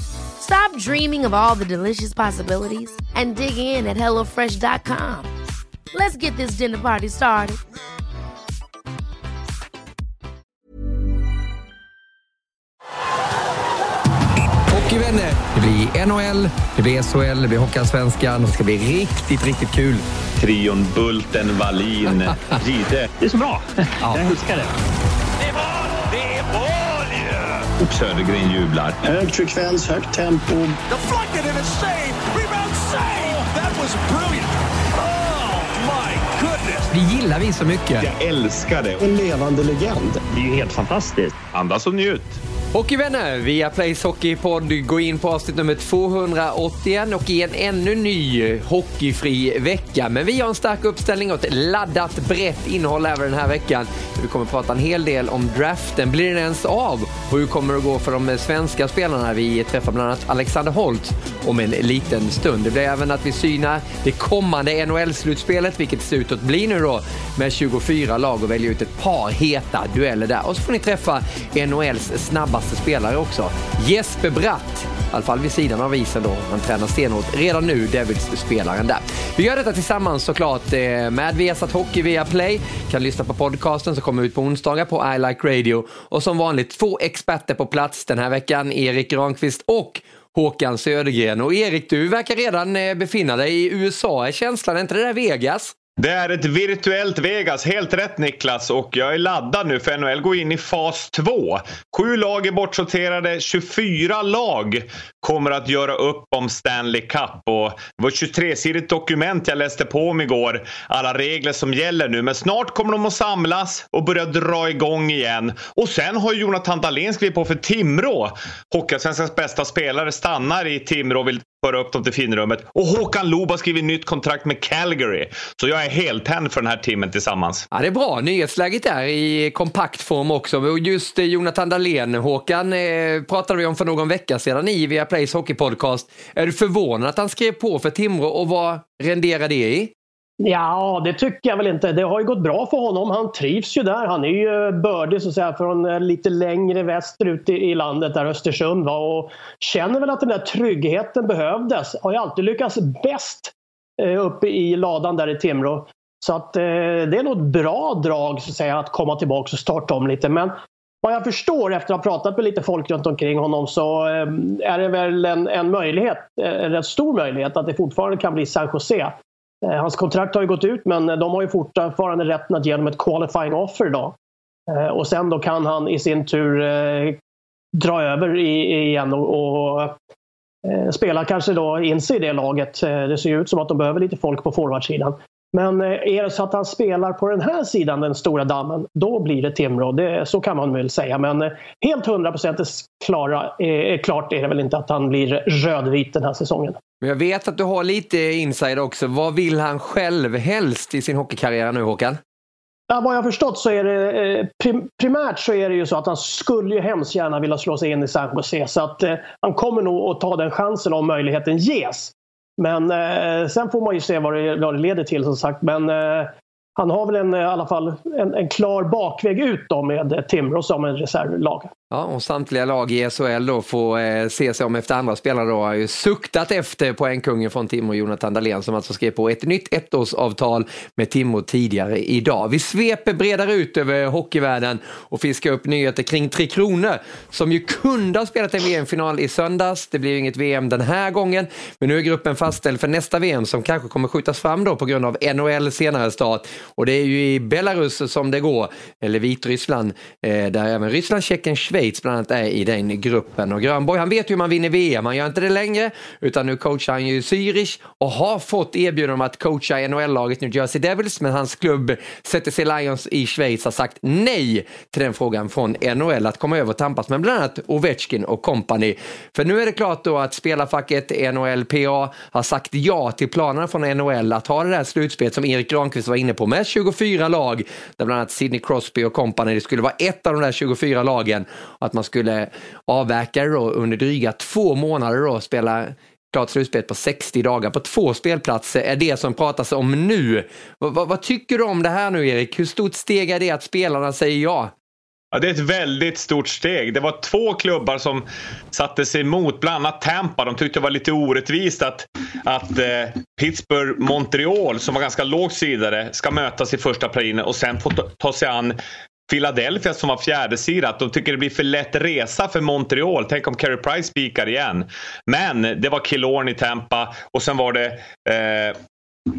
Stop dreaming of all the delicious possibilities and dig in at HelloFresh.com. Let's get this dinner party started. Hockeyvänner, det blir NHL, det blir SHL, det blir Hockeyallsvenskan och det ska bli riktigt, riktigt kul. Trion Bulten, Wallin, Gide. Det är så bra. Jag älskar det. Och Södergren jublar. Hög frekvens, högt tempo. Deflected and a save! Rebound save! That was brilliant! Oh my goodness! Det gillar vi så mycket. Jag älskar det. En levande legend. Det är ju helt fantastiskt. Andas och njut. Hockeyvänner, via Plays Hockeypodd går in på avsnitt nummer 281 och i en ännu ny hockeyfri vecka. Men vi har en stark uppställning och ett laddat brett innehåll även den här veckan. Vi kommer att prata en hel del om draften. Blir den ens av? Och hur kommer det att gå för de svenska spelarna? Vi träffar bland annat Alexander Holt om en liten stund. Det blir även att vi synar det kommande NHL-slutspelet, vilket ser ut att bli nu då, med 24 lag och välja ut ett par heta dueller där. Och så får ni träffa NHLs snabbaste spelare också. Jesper Bratt, i alla fall vid sidan av isen då. Han tränar stenhårt redan nu, Devils-spelaren där. Vi gör detta tillsammans såklart eh, med Viasat Hockey via Play. Kan lyssna på podcasten som kommer ut på onsdagar på I Like Radio. Och som vanligt två experter på plats den här veckan, Erik Granqvist och Håkan Södergren. Och Erik, du verkar redan eh, befinna dig i USA. Är känslan, är inte det där Vegas? Det är ett virtuellt Vegas, helt rätt Niklas. Och jag är laddad nu för NHL går in i fas 2. Sju lag är bortsorterade, 24 lag kommer att göra upp om Stanley Cup. Och det var ett 23-sidigt dokument jag läste på om igår. Alla regler som gäller nu. Men snart kommer de att samlas och börja dra igång igen. Och sen har Jonathan Dahlén skrivit på för Timrå. Hockeyallsvenskans bästa spelare stannar i Timrå och vill föra upp dem till finrummet. Och Håkan Loob har skrivit nytt kontrakt med Calgary. Så jag är heltänd för den här timmen tillsammans. Ja, det är bra. Nyhetsläget är i kompakt form också. Och Just eh, Jonathan Dahlén, Håkan, eh, pratade vi om för någon vecka sedan i Viaplays Hockeypodcast. Är du förvånad att han skrev på för Timrå och vad renderar det i? Ja, det tycker jag väl inte. Det har ju gått bra för honom. Han trivs ju där. Han är ju eh, bördig så att säga från eh, lite längre västerut i landet, där Östersund var. Och känner väl att den där tryggheten behövdes. Har ju alltid lyckats bäst eh, uppe i ladan där i Timrå. Så att eh, det är nog ett bra drag så att säga att komma tillbaka och starta om lite. Men vad jag förstår efter att ha pratat med lite folk runt omkring honom så är det väl en, en möjlighet, en rätt stor möjlighet att det fortfarande kan bli San Jose. Eh, hans kontrakt har ju gått ut men eh, de har ju fortfarande rätten att ge honom ett qualifying offer idag. Eh, och sen då kan han i sin tur dra över igen och, och spela kanske då in sig i det laget. Det ser ju ut som att de behöver lite folk på forwardsidan. Men är det så att han spelar på den här sidan, den stora dammen, då blir det Timrå. Det, så kan man väl säga. Men helt hundraprocentigt eh, klart är det väl inte att han blir rödvit den här säsongen. Men jag vet att du har lite inside också. Vad vill han själv helst i sin hockeykarriär nu Håkan? Ja, vad jag har förstått så är det prim, primärt så är det ju så att han skulle ju hemskt gärna vilja slå sig in i San Jose. Så att eh, han kommer nog att ta den chansen om möjligheten ges. Men eh, sen får man ju se vad det, vad det leder till som sagt. Men eh, han har väl en, eh, i alla fall en, en klar bakväg ut då med eh, Timrå som en reservlag. Ja, och samtliga lag i SHL då får eh, se sig om efter andra spelare då har ju suktat efter poängkungen från Timrå, Jonathan Dahlén, som alltså skrev på ett nytt ettårsavtal med Timrå tidigare idag. Vi sveper bredare ut över hockeyvärlden och fiskar upp nyheter kring Tre Kronor som ju kunde ha spelat en VM-final i söndags. Det blir inget VM den här gången, men nu är gruppen fastställd för nästa VM som kanske kommer skjutas fram då på grund av NHL senare start. Och det är ju i Belarus som det går, eller Vitryssland, eh, där även Ryssland, Tjeckien, Schweiz bland annat är i den gruppen. Och Grönborg, han vet ju hur man vinner VM, han gör inte det längre, utan nu coachar han ju Zürich och har fått erbjudande om att coacha NHL-laget New Jersey Devils, men hans klubb ZTC Lions i Schweiz har sagt nej till den frågan från NHL att komma över och tampas med bland annat Ovechkin och company. För nu är det klart då att spelarfacket NHLPA har sagt ja till planerna från NHL att ha det där slutspelet som Erik Granqvist var inne på med 24 lag, där bland annat Sidney Crosby och company, det skulle vara ett av de där 24 lagen, och att man skulle avverka det då under dryga två månader då, spela klart slutspelet på 60 dagar på två spelplatser är det som pratas om nu. V vad tycker du om det här nu Erik? Hur stort steg är det att spelarna säger ja? Ja, det är ett väldigt stort steg. Det var två klubbar som satte sig emot, bland annat Tampa. De tyckte det var lite orättvist att, att eh, Pittsburgh Montreal, som var ganska lågt sidare, ska mötas i första play och sen få ta sig an Philadelphia som var fjärde sida, att de tycker det blir för lätt resa för Montreal. Tänk om Carey Price spikar igen. Men det var Killorn i Tampa och sen var det eh,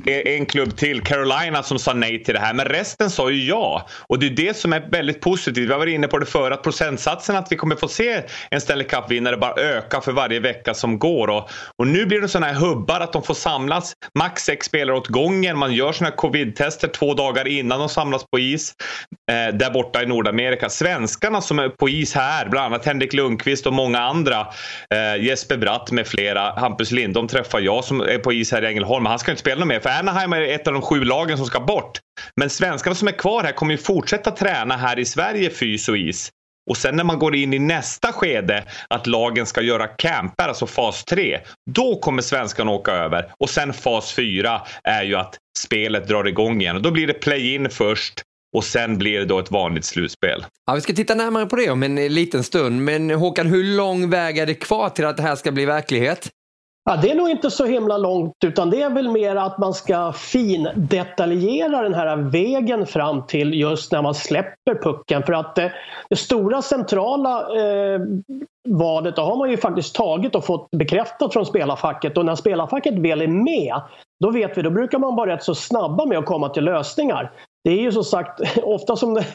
en klubb till, Carolina, som sa nej till det här. Men resten sa ju ja. Och det är det som är väldigt positivt. Vi har varit inne på det förr, att procentsatsen att vi kommer få se en Stanley Cup-vinnare bara öka för varje vecka som går. Och, och nu blir det sådana här hubbar att de får samlas max sex spelare åt gången. Man gör sådana här covid-tester två dagar innan de samlas på is eh, där borta i Nordamerika. Svenskarna som är på is här, bland annat Henrik Lundqvist och många andra, eh, Jesper Bratt med flera, Hampus Lindholm träffar jag som är på is här i Ängelholm. Han ska inte spela mer för Anaheim är ett av de sju lagen som ska bort. Men svenskarna som är kvar här kommer ju fortsätta träna här i Sverige fys och is. Och sen när man går in i nästa skede att lagen ska göra camper, alltså fas 3. Då kommer svenskarna åka över. Och sen fas 4 är ju att spelet drar igång igen. Och då blir det play-in först och sen blir det då ett vanligt slutspel. Ja, vi ska titta närmare på det om en liten stund. Men Håkan, hur lång väg är det kvar till att det här ska bli verklighet? Ja, det är nog inte så himla långt utan det är väl mer att man ska findetaljera den här vägen fram till just när man släpper pucken. För att det, det stora centrala eh, valet det har man ju faktiskt tagit och fått bekräftat från spelarfacket och när spelarfacket väl är med då vet vi, då brukar man vara rätt så snabba med att komma till lösningar. Det är ju som sagt, ofta som det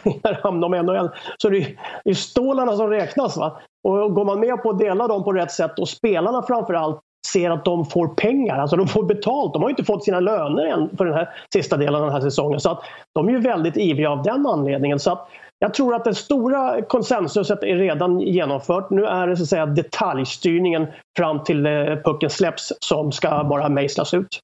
hamnar om NHL så är det ju stålarna som räknas. Va? Och går man med på att dela dem på rätt sätt och spelarna framförallt ser att de får pengar, alltså de får betalt. De har inte fått sina löner än för den här sista delen av den här säsongen. Så att de är ju väldigt ivriga av den anledningen. Så att jag tror att det stora konsensuset är redan genomfört. Nu är det så att säga detaljstyrningen fram till eh, pucken släpps som ska bara mejslas ut.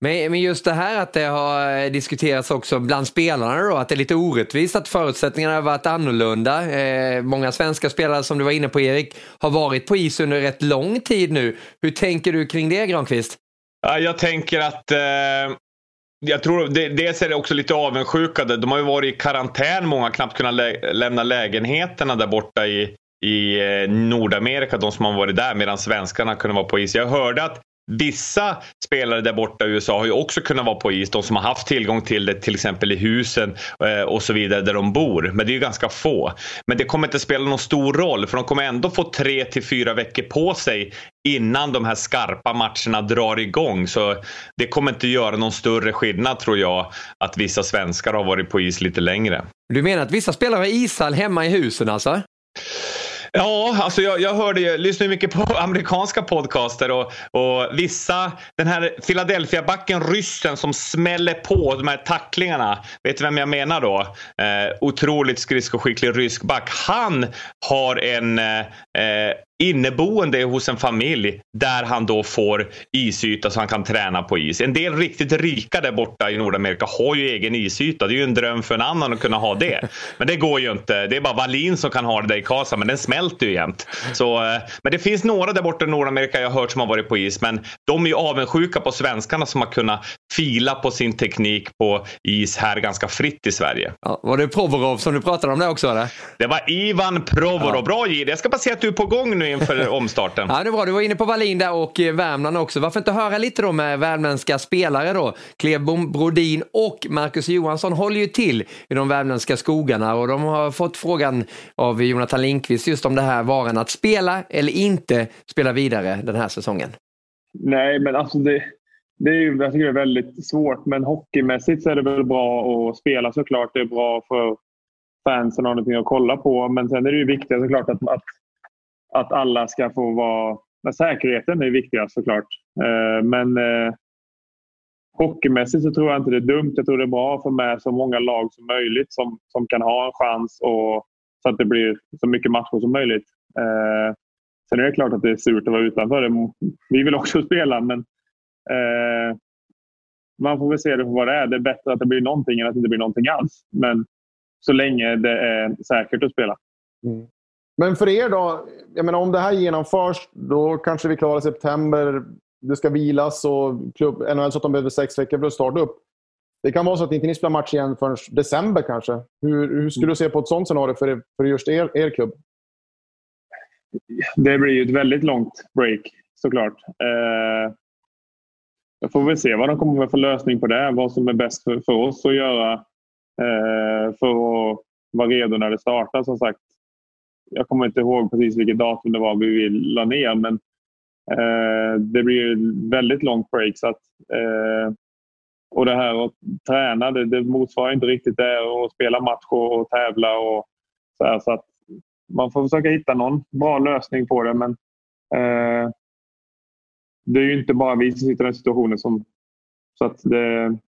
Men, just det här att det har eh, diskuterats också bland spelarna då, att det är lite orättvist att förutsättningarna har varit annorlunda. Eh, många svenska spelare som du var inne på Erik har varit på is under rätt lång tid nu. Hur tänker du kring det Granqvist? Jag tänker att eh... Jag tror det, dels är det också lite avundsjukade. De har ju varit i karantän, många knappt kunnat lä lämna lägenheterna där borta i, i eh, Nordamerika, de som har varit där, medan svenskarna kunde vara på is. Jag hörde att Vissa spelare där borta i USA har ju också kunnat vara på is. De som har haft tillgång till det till exempel i husen eh, och så vidare där de bor. Men det är ju ganska få. Men det kommer inte spela någon stor roll för de kommer ändå få tre till fyra veckor på sig innan de här skarpa matcherna drar igång. Så det kommer inte göra någon större skillnad tror jag att vissa svenskar har varit på is lite längre. Du menar att vissa spelare har ishall hemma i husen alltså? Ja, alltså jag, jag hörde, ju, lyssnar mycket på amerikanska podcaster och, och vissa, den här Philadelphia-backen, ryssen som smäller på de här tacklingarna. Vet du vem jag menar då? Eh, otroligt skridskoskicklig rysk back. Han har en eh, eh inneboende hos en familj där han då får isyta så han kan träna på is. En del riktigt rika där borta i Nordamerika har ju egen isyta. Det är ju en dröm för en annan att kunna ha det. Men det går ju inte. Det är bara Wallin som kan ha det där i Karlstad, men den smälter ju jämt. Så, eh, men det finns några där borta i Nordamerika jag har hört som har varit på is, men de är ju avundsjuka på svenskarna som har kunnat fila på sin teknik på is här ganska fritt i Sverige. Ja, var det Provorov som du pratade om det också? Eller? Det var Ivan Provorov. Ja. Bra Jihde. Jag ska bara se att du är på gång nu inför omstarten. ja, det var Du var inne på Wallin där och eh, Värmland också. Varför inte höra lite då med värmländska spelare då? Klebom, Brodin och Marcus Johansson håller ju till i de värmländska skogarna och de har fått frågan av Jonathan Lindqvist just om det här varan att spela eller inte spela vidare den här säsongen. Nej, men alltså det, det är, ju- jag tycker det är väldigt svårt, men hockeymässigt så är det väl bra att spela såklart. Det är bra för fansen att ha någonting att kolla på. Men sen är det ju viktigt såklart att, att, att alla ska få vara... Men säkerheten är viktigast såklart. Eh, men eh, hockeymässigt så tror jag inte det är dumt. Jag tror det är bra att få med så många lag som möjligt som, som kan ha en chans och, så att det blir så mycket matcher som möjligt. Eh, sen är det klart att det är surt att vara utanför. Vi vill också spela men eh, man får väl se det för vad det är. Det är bättre att det blir någonting än att det inte blir någonting alls. Men så länge det är säkert att spela. Mm. Men för er då? Jag menar, om det här genomförs, då kanske vi klarar september. Det ska vilas och klubb, NHL så att de behöver sex veckor för att starta upp. Det kan vara så att inte ni spelar match igen förrän december kanske. Hur, hur skulle du se på ett sånt scenario för, för just er, er klubb? Det blir ju ett väldigt långt break såklart. Eh, jag får väl se vad de kommer med för lösning på det. Vad som är bäst för, för oss att göra eh, för att vara redo när det startar. Som sagt, jag kommer inte ihåg precis vilket datum det var vi la ner men eh, det blir ett väldigt långt break. Så att, eh, och det här att träna, det, det motsvarar inte riktigt det. Och spela match och, och tävla och så, här, så att man får försöka hitta någon bra lösning på det. Men eh, det är ju inte bara vi som sitter i den situationen. Som, så att det,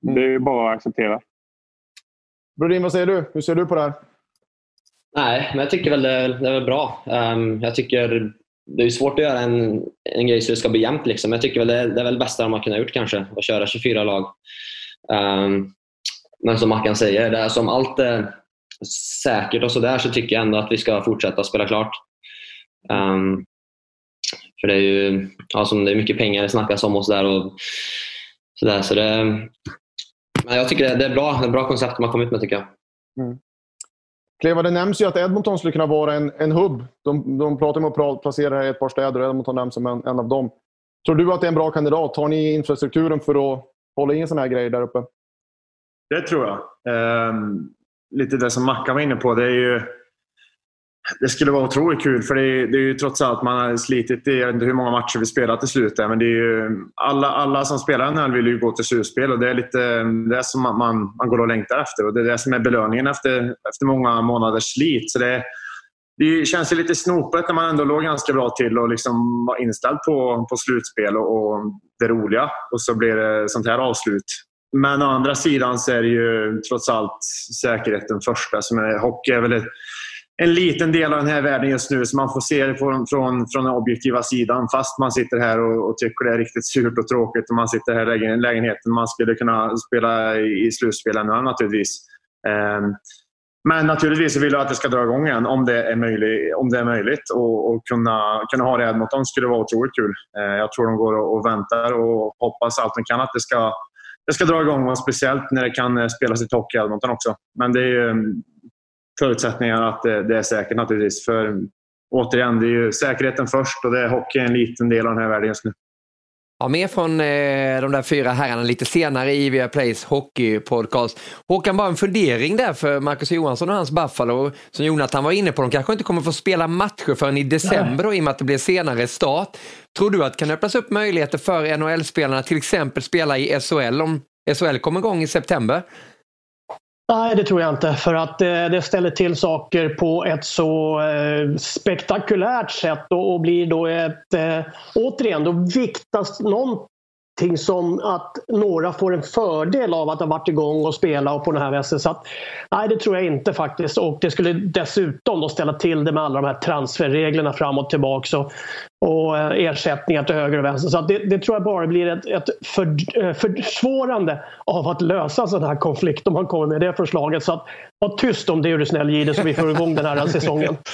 det är bara att acceptera. Brodin, vad säger du? Hur ser du på det här? Nej, men jag tycker väl det, det är väl bra. Um, jag tycker det är svårt att göra en, en grej så det ska bli jämnt. Liksom. Jag tycker väl det, det är väl det bästa de har kunnat gjort kanske, att köra 24 lag. Um, men som Mackan säger, det är som allt är säkert och sådär så tycker jag ändå att vi ska fortsätta spela klart. Um, för det är ju alltså, det är mycket pengar det snackas om och sådär. Och så där, så det, men jag tycker det, det är bra, ett bra koncept de har kommit med tycker jag. Mm. Kleva, det nämns ju att Edmonton skulle kunna vara en, en hubb. De, de pratar om att placera det här i ett par städer och Edmonton nämns som en, en av dem. Tror du att det är en bra kandidat? Har ni infrastrukturen för att hålla in sådana här grejer där uppe? Det tror jag. Um, lite det som Mackan var inne på. Det, är ju, det skulle vara otroligt kul för det är, det är ju trots allt man har slitit i, jag vet inte hur många matcher vi spelat till slut där, men det är ju, alla, alla som spelar NHL vill ju gå till slutspel och det är lite det som man, man, man går och längtar efter och det är det som är belöningen efter, efter många månaders slit. Så det, det känns ju lite snopet när man ändå låg ganska bra till och liksom var inställd på, på slutspel och, och det roliga och så blir det sånt här avslut. Men å andra sidan så är det ju trots allt säkerheten första. Som är, hockey är väl ett, en liten del av den här världen just nu så man får se det från, från, från den objektiva sidan. Fast man sitter här och, och tycker det är riktigt surt och tråkigt och man sitter här i lägenheten. Man skulle kunna spela i, slutspel ännu naturligtvis. Um, men naturligtvis så vill jag att det ska dra igång igen om det är, möjligt, om det är möjligt. Och, och kunna, kunna ha det i Edmonton skulle vara otroligt kul. Uh, jag tror de går och, och väntar och hoppas allt de kan att det ska, det ska dra igång. Speciellt när det kan eh, spelas i hockey i Edmonton också. Men det är ju förutsättningar att det, det är säkert naturligtvis. För återigen, det är ju säkerheten först och det är hockey en liten del av den här världen just nu. Ja, mer från eh, de där fyra herrarna lite senare i Viaplays hockeypodcast. Håkan, bara en fundering där för Marcus Johansson och hans Buffalo. Som Jonathan var inne på, de kanske inte kommer få spela matcher förrän i december då, i och med att det blir senare start. Tror du att det kan öppnas upp möjligheter för NHL-spelarna till exempel spela i SHL om SHL kommer igång i september? Nej, det tror jag inte. För att eh, det ställer till saker på ett så eh, spektakulärt sätt och, och blir då ett... Eh, återigen, då viktas någonting som att några får en fördel av att ha varit igång och spela och på den här västen. Så att, nej, det tror jag inte faktiskt. Och det skulle dessutom då ställa till det med alla de här transferreglerna fram och tillbaka. Så och eh, ersättningar till höger och vänster. Så att det, det tror jag bara blir ett, ett för, eh, försvårande av att lösa en sån här konflikt om man kommer med det förslaget. Så att, var tyst om det är du snäll Gide så vi får igång den här säsongen.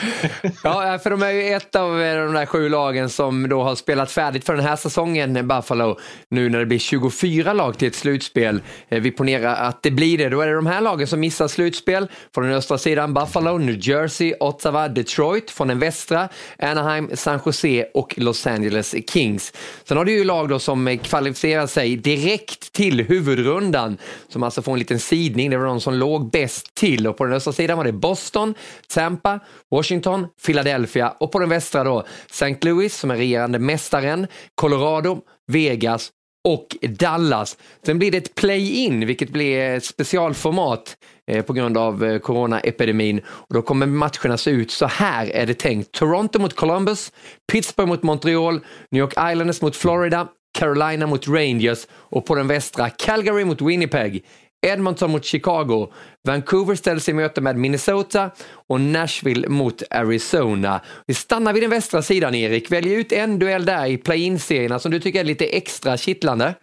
Ja, eh, för de är ju ett av de där sju lagen som då har spelat färdigt för den här säsongen, Buffalo. Nu när det blir 24 lag till ett slutspel. Vi ponerar att det blir det. Då är det de här lagen som missar slutspel. Från den östra sidan Buffalo, New Jersey, Ottawa, Detroit. Från den västra Anaheim, San Jose och Los Angeles Kings. Sen har du ju lag då som kvalificerar sig direkt till huvudrundan, som alltså får en liten sidning. Det var de som låg bäst till och på den östra sidan var det Boston, Tampa, Washington, Philadelphia och på den västra då St. Louis som är regerande mästaren, Colorado, Vegas och Dallas. Sen blir det ett play-in, vilket blir ett specialformat eh, på grund av eh, coronaepidemin. Och då kommer matcherna se ut så här är det tänkt. Toronto mot Columbus, Pittsburgh mot Montreal, New York Islanders mot Florida, Carolina mot Rangers och på den västra Calgary mot Winnipeg. Edmonton mot Chicago, Vancouver ställs i möte med Minnesota och Nashville mot Arizona. Vi stannar vid den västra sidan Erik, välj ut en duell där i play-in-serierna som du tycker är lite extra kittlande.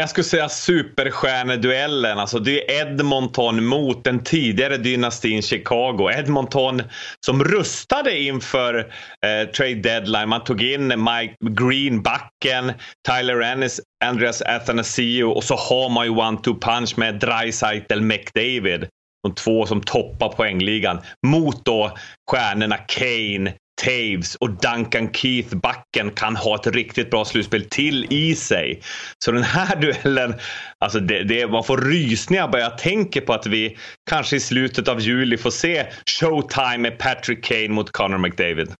Jag skulle säga superstjärneduellen. Alltså det är Edmonton mot den tidigare dynastin Chicago. Edmonton som rustade inför eh, trade deadline. Man tog in Mike Green, backen, Tyler Ennis, Andreas Athanasio och så har man ju one-two punch med Dreisaitl McDavid. De två som toppar poängligan. Mot då stjärnorna Kane, Taves och Duncan Keith, backen, kan ha ett riktigt bra slutspel till i sig. Så den här duellen, alltså det, det, man får rysningar bara jag tänker på att vi kanske i slutet av juli får se showtime med Patrick Kane mot Connor McDavid.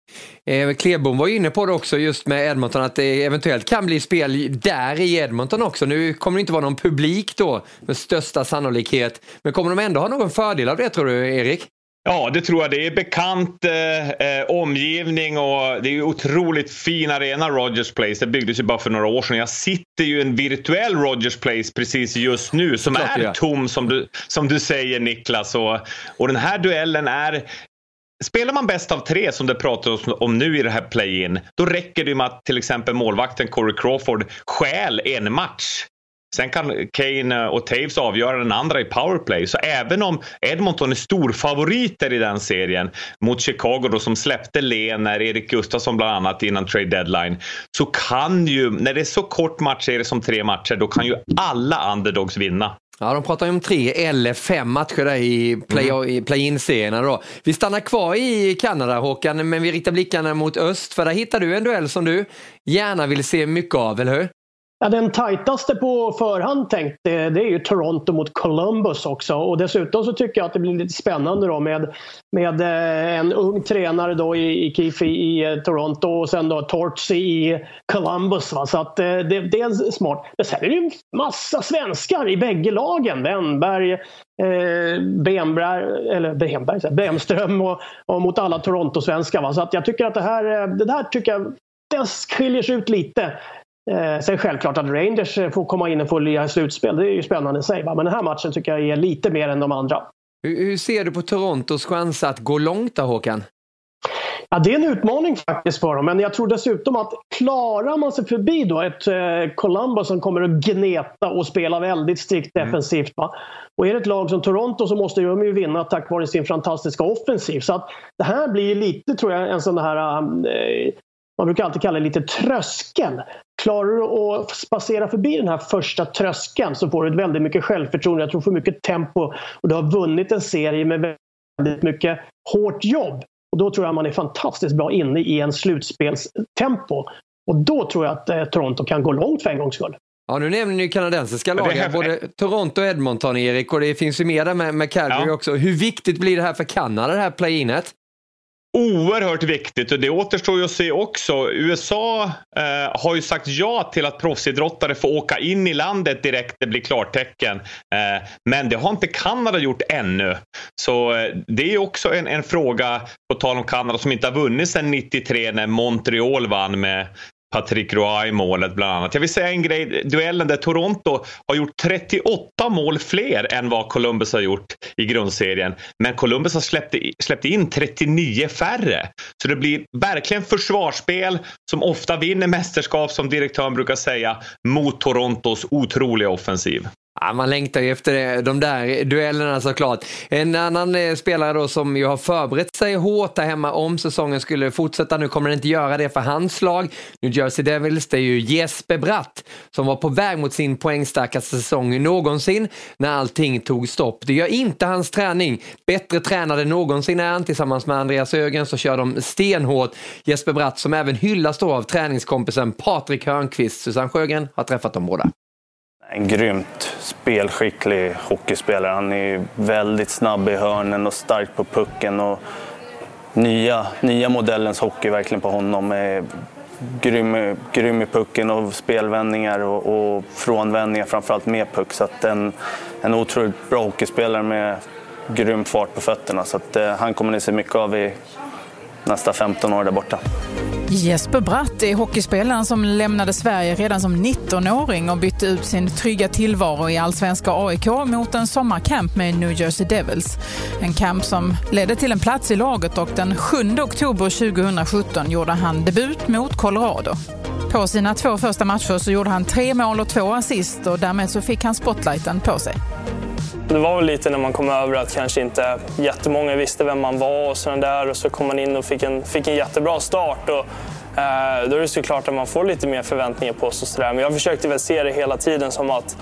Eh, Klebom var inne på det också just med Edmonton, att det eventuellt kan bli spel där i Edmonton också. Nu kommer det inte vara någon publik då med största sannolikhet, men kommer de ändå ha någon fördel av det tror du, Erik? Ja, det tror jag. Det är bekant eh, eh, omgivning och det är otroligt fin arena Rogers Place. Det byggdes ju bara för några år sedan. Jag sitter ju i en virtuell Rogers Place precis just nu som Klart, är ja. tom som du, som du säger Niklas. Och, och den här duellen är Spelar man bäst av tre som det pratas om nu i det här play-in, då räcker det med att till exempel målvakten Corey Crawford stjäl en match. Sen kan Kane och Taves avgöra den andra i powerplay. Så även om Edmonton är storfavoriter i den serien mot Chicago då som släppte Lehner, Erik Gustafsson bland annat innan trade deadline. Så kan ju, när det är så kort matchserie som tre matcher, då kan ju alla underdogs vinna. Ja, de pratar ju om tre eller fem matcher där i play-in-serierna. Play då. Vi stannar kvar i Kanada Håkan, men vi riktar blickarna mot öst, för där hittar du en duell som du gärna vill se mycket av, eller hur? Ja, den tajtaste på förhand tänkte det, det är ju Toronto mot Columbus också. Och dessutom så tycker jag att det blir lite spännande då med, med eh, en ung tränare då i, i Keefe i, eh, Toronto och sen då Tortsy i Columbus. Va? Så att eh, det, det är smart. Men sen är det ju en massa svenskar i bägge lagen. Wennberg, eh, eller Bemberg, Bemström och, och mot alla Toronto-svenskar. Så att jag tycker att det här, det här tycker jag det skiljer sig ut lite. Eh, sen självklart att Rangers eh, får komma in och få lira slutspel, det är ju spännande i sig. Va? Men den här matchen tycker jag är lite mer än de andra. Hur, hur ser du på Torontos chans att gå långt då, Håkan? Ja, det är en utmaning faktiskt för dem, men jag tror dessutom att klarar man sig förbi då ett eh, Columbus som kommer att gneta och spela väldigt strikt mm. defensivt. Va? Och är det ett lag som Toronto så måste de ju vinna tack vare sin fantastiska offensiv. Så att det här blir lite, tror jag, en sån här eh, man brukar alltid kalla det lite tröskel. Klarar du att passera förbi den här första tröskeln så får du väldigt mycket självförtroende. Jag tror du får mycket tempo och du har vunnit en serie med väldigt mycket hårt jobb. Och då tror jag man är fantastiskt bra inne i en slutspelstempo. Och då tror jag att eh, Toronto kan gå långt för en gångs skull. Ja, nu nämner ni kanadensiska lag, både Toronto och Edmonton, Erik, och det finns ju mer där med, med Calgary ja. också. Hur viktigt blir det här för Kanada, det här play-inet? Oerhört viktigt och det återstår ju att se också. USA eh, har ju sagt ja till att proffsidrottare får åka in i landet direkt det blir klartecken. Eh, men det har inte Kanada gjort ännu. Så eh, det är också en, en, fråga, på tal om Kanada, som inte har vunnit sedan 93 när Montreal vann med Patrick Roy i målet bland annat. Jag vill säga en grej, duellen där Toronto har gjort 38 mål fler än vad Columbus har gjort i grundserien. Men Columbus har släppt, släppt in 39 färre. Så det blir verkligen försvarsspel som ofta vinner mästerskap som direktören brukar säga mot Torontos otroliga offensiv. Ja, man längtar ju efter de där duellerna såklart. En annan eh, spelare då som ju har förberett sig hårt där hemma om säsongen skulle fortsätta. Nu kommer den inte göra det för hans lag. New Jersey Devils, det är ju Jesper Bratt som var på väg mot sin poängstarkaste säsong någonsin när allting tog stopp. Det gör inte hans träning. Bättre tränad än någonsin är han. Tillsammans med Andreas Ögren så kör de stenhårt. Jesper Bratt som även hyllas då av träningskompisen Patrik Hörnqvist. Susanne Sjögren har träffat dem båda. En grymt spelskicklig hockeyspelare. Han är väldigt snabb i hörnen och stark på pucken. Och nya, nya modellens hockey verkligen på honom. Är grym, grym i pucken och spelvändningar och, och frånvändningar framförallt med puck. Så att en, en otroligt bra hockeyspelare med grym fart på fötterna. Så att, eh, han kommer ni se mycket av i nästa 15 år där borta. Jesper Bratt är hockeyspelaren som lämnade Sverige redan som 19-åring och bytte ut sin trygga tillvaro i allsvenska AIK mot en sommarcamp med New Jersey Devils. En camp som ledde till en plats i laget och den 7 oktober 2017 gjorde han debut mot Colorado. På sina två första matcher så gjorde han tre mål och två assist och därmed så fick han spotlighten på sig. Det var väl lite när man kom över att kanske inte jättemånga visste vem man var och sådär där och så kom man in och fick en, fick en jättebra start. Och, eh, då är det såklart att man får lite mer förväntningar på sig. Och så där. Men jag försökte väl se det hela tiden som att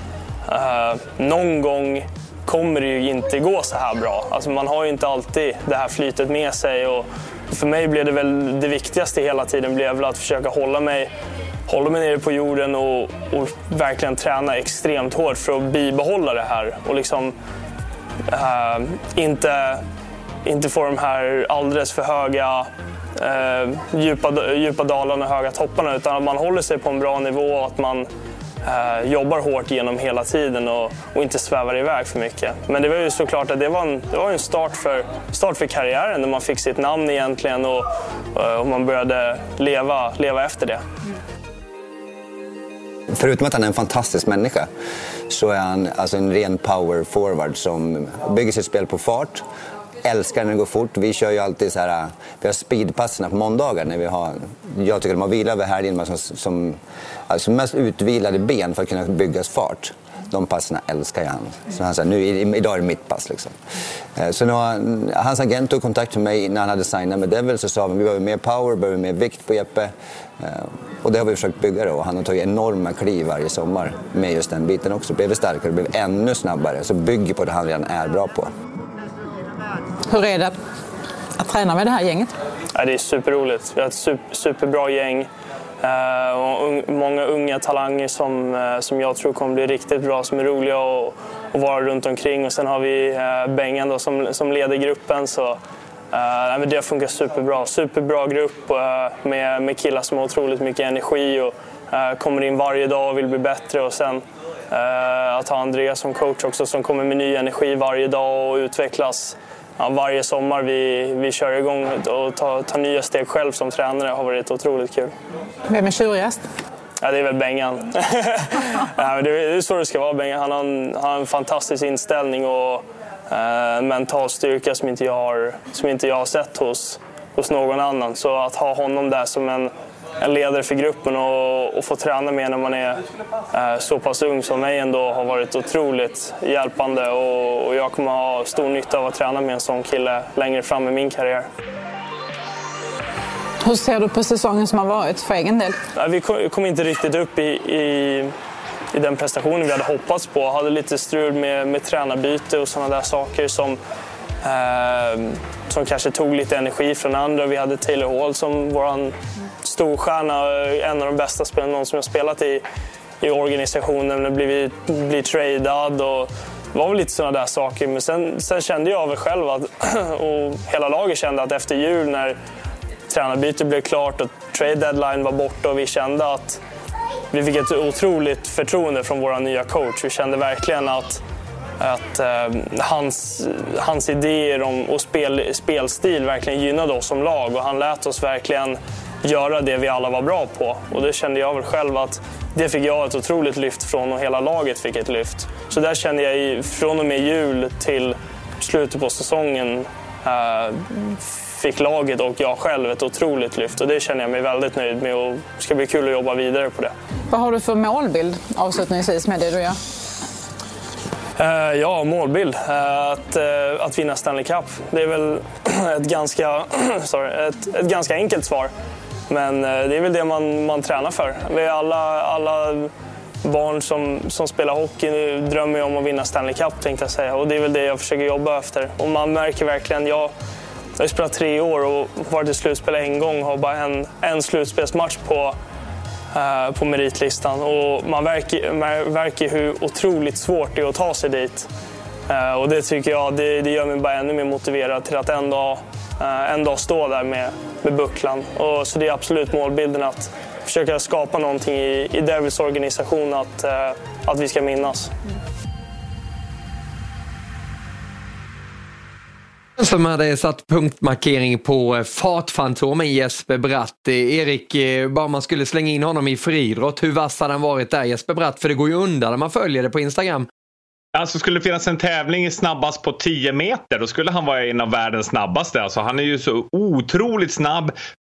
eh, någon gång kommer det ju inte gå så här bra. Alltså man har ju inte alltid det här flytet med sig. Och för mig blev det väl det viktigaste hela tiden blev väl att försöka hålla mig hålla mig nere på jorden och, och, verkligen träna extremt hårt för att bibehålla det här. Och liksom eh, inte, inte få de här alldeles för höga eh, djupa, djupa dalarna och höga topparna utan att man håller sig på en bra nivå och att man eh, jobbar hårt genom hela tiden och, och, inte svävar iväg för mycket. Men det var ju såklart att det var en, det var en start, för, start för karriären när man fick sitt namn egentligen och, eh, och man började leva, leva efter det. Förutom att han är en fantastisk människa så är han alltså en ren power forward som bygger sitt spel på fart. Älskar när det går fort. Vi kör ju alltid så här, äh, vi har speedpasserna på måndagar när vi har, jag tycker de har vila över helgen, som, som alltså mest utvilade ben för att kunna byggas fart. De passen älskar jag han. Så han sa, nu, idag är det mitt pass. Liksom. Eh, så nu har, hans agent tog kontakt med mig när han hade signat med Devil så sa han, vi behöver mer power, behöver mer vikt på Jeppe. Eh, och det har vi försökt bygga då. Han har tagit enorma kliv varje sommar med just den biten också. Blivit starkare, blivit ännu snabbare. Så bygger på det han redan är bra på. Hur är det att träna med det här gänget? Ja, det är superroligt. Vi har ett super, superbra gäng. Uh, och många unga talanger som, uh, som jag tror kommer bli riktigt bra, som är roliga att, att vara runt omkring. Och sen har vi uh, Bengan då, som, som leder gruppen. Så, Uh, men det funkar superbra. Superbra grupp uh, med, med killar som har otroligt mycket energi och uh, kommer in varje dag och vill bli bättre. Och sen att ha Andreas som coach också som kommer med ny energi varje dag och utvecklas ja, varje sommar vi, vi kör igång och tar, tar nya steg själv som tränare har varit otroligt kul. Vem är tjurigast? Ja, det är väl Bengan. ja, det är så det ska vara. Bengan. Han, har en, han har en fantastisk inställning och eh, mental styrka som inte jag har, som inte jag har sett hos, hos någon annan. Så att ha honom där som en, en ledare för gruppen och, och få träna med när man är eh, så pass ung som mig ändå har varit otroligt hjälpande och, och jag kommer ha stor nytta av att träna med en sån kille längre fram i min karriär. Hur ser du på säsongen som har varit för egen del? Vi kom inte riktigt upp i, i i den prestationen vi hade hoppats på. Hade lite strul med, med tränarbyte och sådana där saker som, eh, som kanske tog lite energi från andra. Vi hade Taylor Hall som vår storstjärna, en av de bästa spelarna någon som jag spelat i, i organisationen. Blivit, blivit tradad och det var väl lite sådana där saker. Men sen, sen kände jag väl själv att, och hela laget kände att efter jul när tränarbytet blev klart och trade deadline var borta och vi kände att vi fick ett otroligt förtroende från vår nya coach. Vi kände verkligen att, att eh, hans, hans idéer om, och spel, spelstil verkligen gynnade oss som lag och han lät oss verkligen göra det vi alla var bra på. Och det kände jag väl själv att det fick jag ett otroligt lyft från och hela laget fick ett lyft. Så där kände jag från och med jul till slutet på säsongen eh, fick laget och jag själv ett otroligt lyft och det känner jag mig väldigt nöjd med och det ska bli kul att jobba vidare på det. Vad har du för målbild avslutningsvis med det du gör? Uh, ja, målbild. Uh, att, uh, att vinna Stanley Cup. Det är väl ett ganska, sorry, ett, ett ganska enkelt svar. Men eh, det är väl det man, man tränar för. Vi alla, alla barn som, som spelar hockey drömmer ju om att vinna Stanley Cup tänkte jag säga. Och det är väl det jag försöker jobba efter. Och man märker verkligen, jag, jag har spelat tre år och varit i slutspel en gång och har bara en, en slutspelsmatch på, eh, på meritlistan. Och man märker, märker hur otroligt svårt det är att ta sig dit. Eh, och det tycker jag det, det gör mig bara ännu mer motiverad till att en dag, eh, en dag stå där med, med bucklan. Och, så det är absolut målbilden att försöka skapa någonting i, i Devils organisation att, eh, att vi ska minnas. Mm. Som hade satt punktmarkering på fartfantomen Jesper Bratt. Erik, bara man skulle slänga in honom i friidrott, hur vass hade han varit där Jesper Bratt? För det går ju undan när man följer det på Instagram. Alltså skulle det finnas en tävling i snabbast på 10 meter då skulle han vara en av världens snabbaste. Alltså han är ju så otroligt snabb,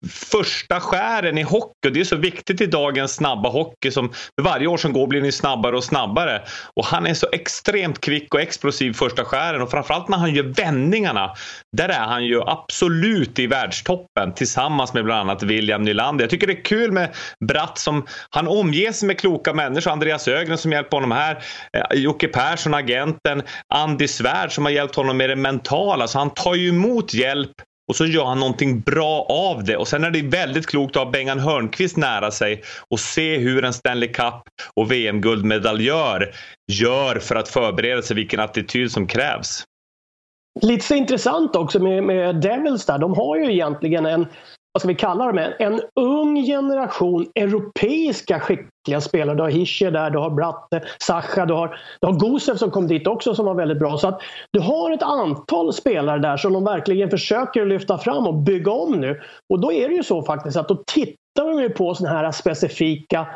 första skären i hockey. Det är så viktigt i dagens snabba hockey. Som för varje år som går blir ni snabbare och snabbare. Och han är så extremt kvick och explosiv första skären. Och framförallt när han gör vändningarna. Där är han ju absolut i världstoppen tillsammans med bland annat William Nylander. Jag tycker det är kul med Bratt som han omger sig med kloka människor. Andreas Ögren som hjälper honom här. Eh, Jocke Persson, agenten. Andy Svärd som har hjälpt honom med det mentala. Så han tar ju emot hjälp och så gör han någonting bra av det. Och sen är det väldigt klokt att ha Bengan Hörnqvist nära sig och se hur en Stanley Cup och VM-guldmedaljör gör för att förbereda sig vilken attityd som krävs. Lite så intressant också med, med Devils där. De har ju egentligen en vad ska vi kalla dem, en ung generation europeiska skickliga spelare. Du har Hischer där, du har Bratte, eh, Sacha, du har, du har Gusev som kom dit också som var väldigt bra. Så att du har ett antal spelare där som de verkligen försöker lyfta fram och bygga om nu. Och då är det ju så faktiskt att då tittar de på sådana här specifika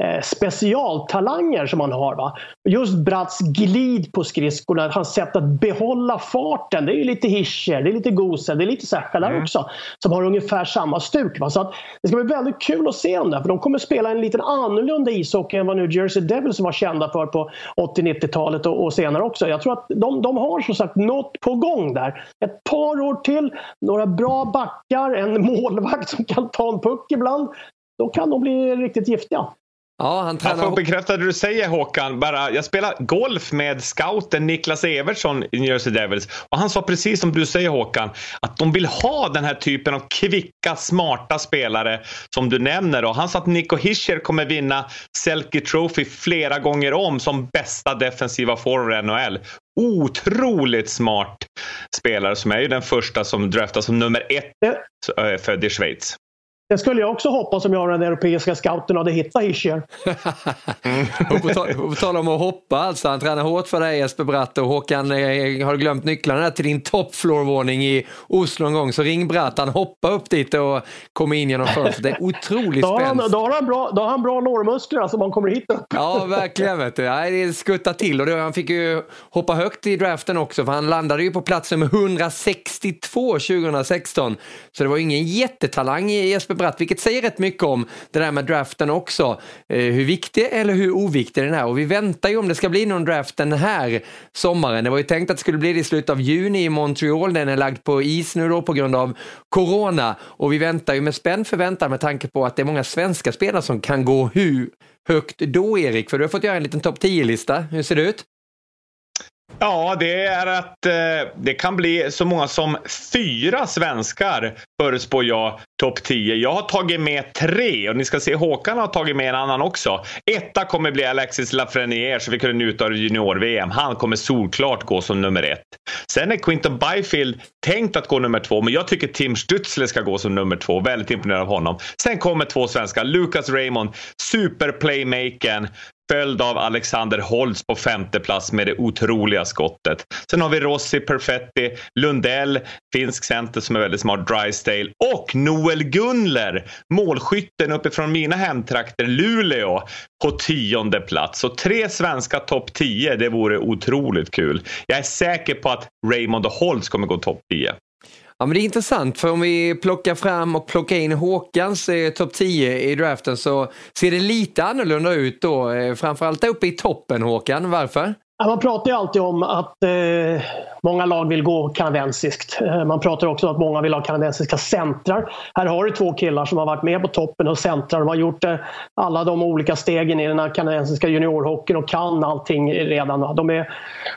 Eh, specialtalanger som han har. Va? Just Bratts glid på skridskorna, hans sätt att behålla farten. Det är lite Hischer, det är lite Gose, det är lite Sacha där mm. också. Som har ungefär samma stuk. Va? Så att det ska bli väldigt kul att se dem där. För de kommer spela en lite annorlunda ishockey än vad New Jersey Devils var kända för på 80-90-talet och, och, senare också. Jag tror att de, de har som sagt något på gång där. Ett par år till, några bra backar, en målvakt som kan ta en puck ibland. Då kan de bli riktigt giftiga. Ja, han tränar... Jag får bekräfta det du säger Håkan. Bara, jag spelar golf med scouten Niklas Evertsson i New Jersey Devils. Och han sa precis som du säger Håkan, att de vill ha den här typen av kvicka, smarta spelare som du nämner. Och han sa att Nico Hischer kommer vinna Selke Trophy flera gånger om som bästa defensiva forward i NHL. Otroligt smart spelare som är ju den första som draftas som nummer ett eh, född i Schweiz. Det skulle jag också hoppas om jag den europeiska scouten hade hittat Hischer. och på, tal, på tal om att hoppa, alltså, han tränar hårt för dig Jesper Bratt och Håkan, eh, har glömt nycklarna till din toppfloorvåning i Oslo en gång så ring Bratt, han hoppar upp dit och kommer in genom fönstret. Det är otroligt då spänst. Då har han bra, då har han bra lårmuskler alltså, man kommer hit upp. ja, verkligen. Vet du. Ja, det skuttar till och det, han fick ju hoppa högt i draften också för han landade ju på plats nummer 162 2016. Så det var ingen jättetalang i Jesper Bratt, vilket säger rätt mycket om det där med draften också. Eh, hur viktig eller hur oviktig den är. Och vi väntar ju om det ska bli någon draft den här sommaren. Det var ju tänkt att det skulle bli det i slutet av juni i Montreal. Den är lagd på is nu då på grund av corona. Och vi väntar ju med spänd förväntan med tanke på att det är många svenska spelare som kan gå hur högt då Erik? För du har fått göra en liten topp 10-lista. Hur ser det ut? Ja, det är att eh, det kan bli så många som fyra svenskar förutspår jag topp 10. Jag har tagit med tre och ni ska se Håkan har tagit med en annan också. Etta kommer bli Alexis Lafreniere så vi kunde njuta av junior-VM. Han kommer solklart gå som nummer ett. Sen är Quinton Byfield tänkt att gå nummer två men jag tycker Tim Stützle ska gå som nummer två. Väldigt imponerad av honom. Sen kommer två svenskar. Lucas Raymond, superplaymakern följd av Alexander Holtz på femte plats med det otroliga skottet. Sen har vi Rossi Perfetti, Lundell, finsk center som är väldigt smart, Drysdale och Noel Gunler, målskytten uppifrån mina hemtrakter Luleå på tionde plats. Så tre svenska topp 10, det vore otroligt kul. Jag är säker på att Raymond och Holtz kommer gå topp 10. Ja, men det är intressant för om vi plockar fram och plockar in Håkans eh, topp 10 i draften så ser det lite annorlunda ut då. Eh, framförallt uppe i toppen Håkan, varför? Man pratar ju alltid om att eh, många lag vill gå kanadensiskt. Eh, man pratar också om att många vill ha kanadensiska centrar. Här har du två killar som har varit med på toppen och centrar. De har gjort eh, alla de olika stegen i den här kanadensiska juniorhockeyn och kan allting redan. De är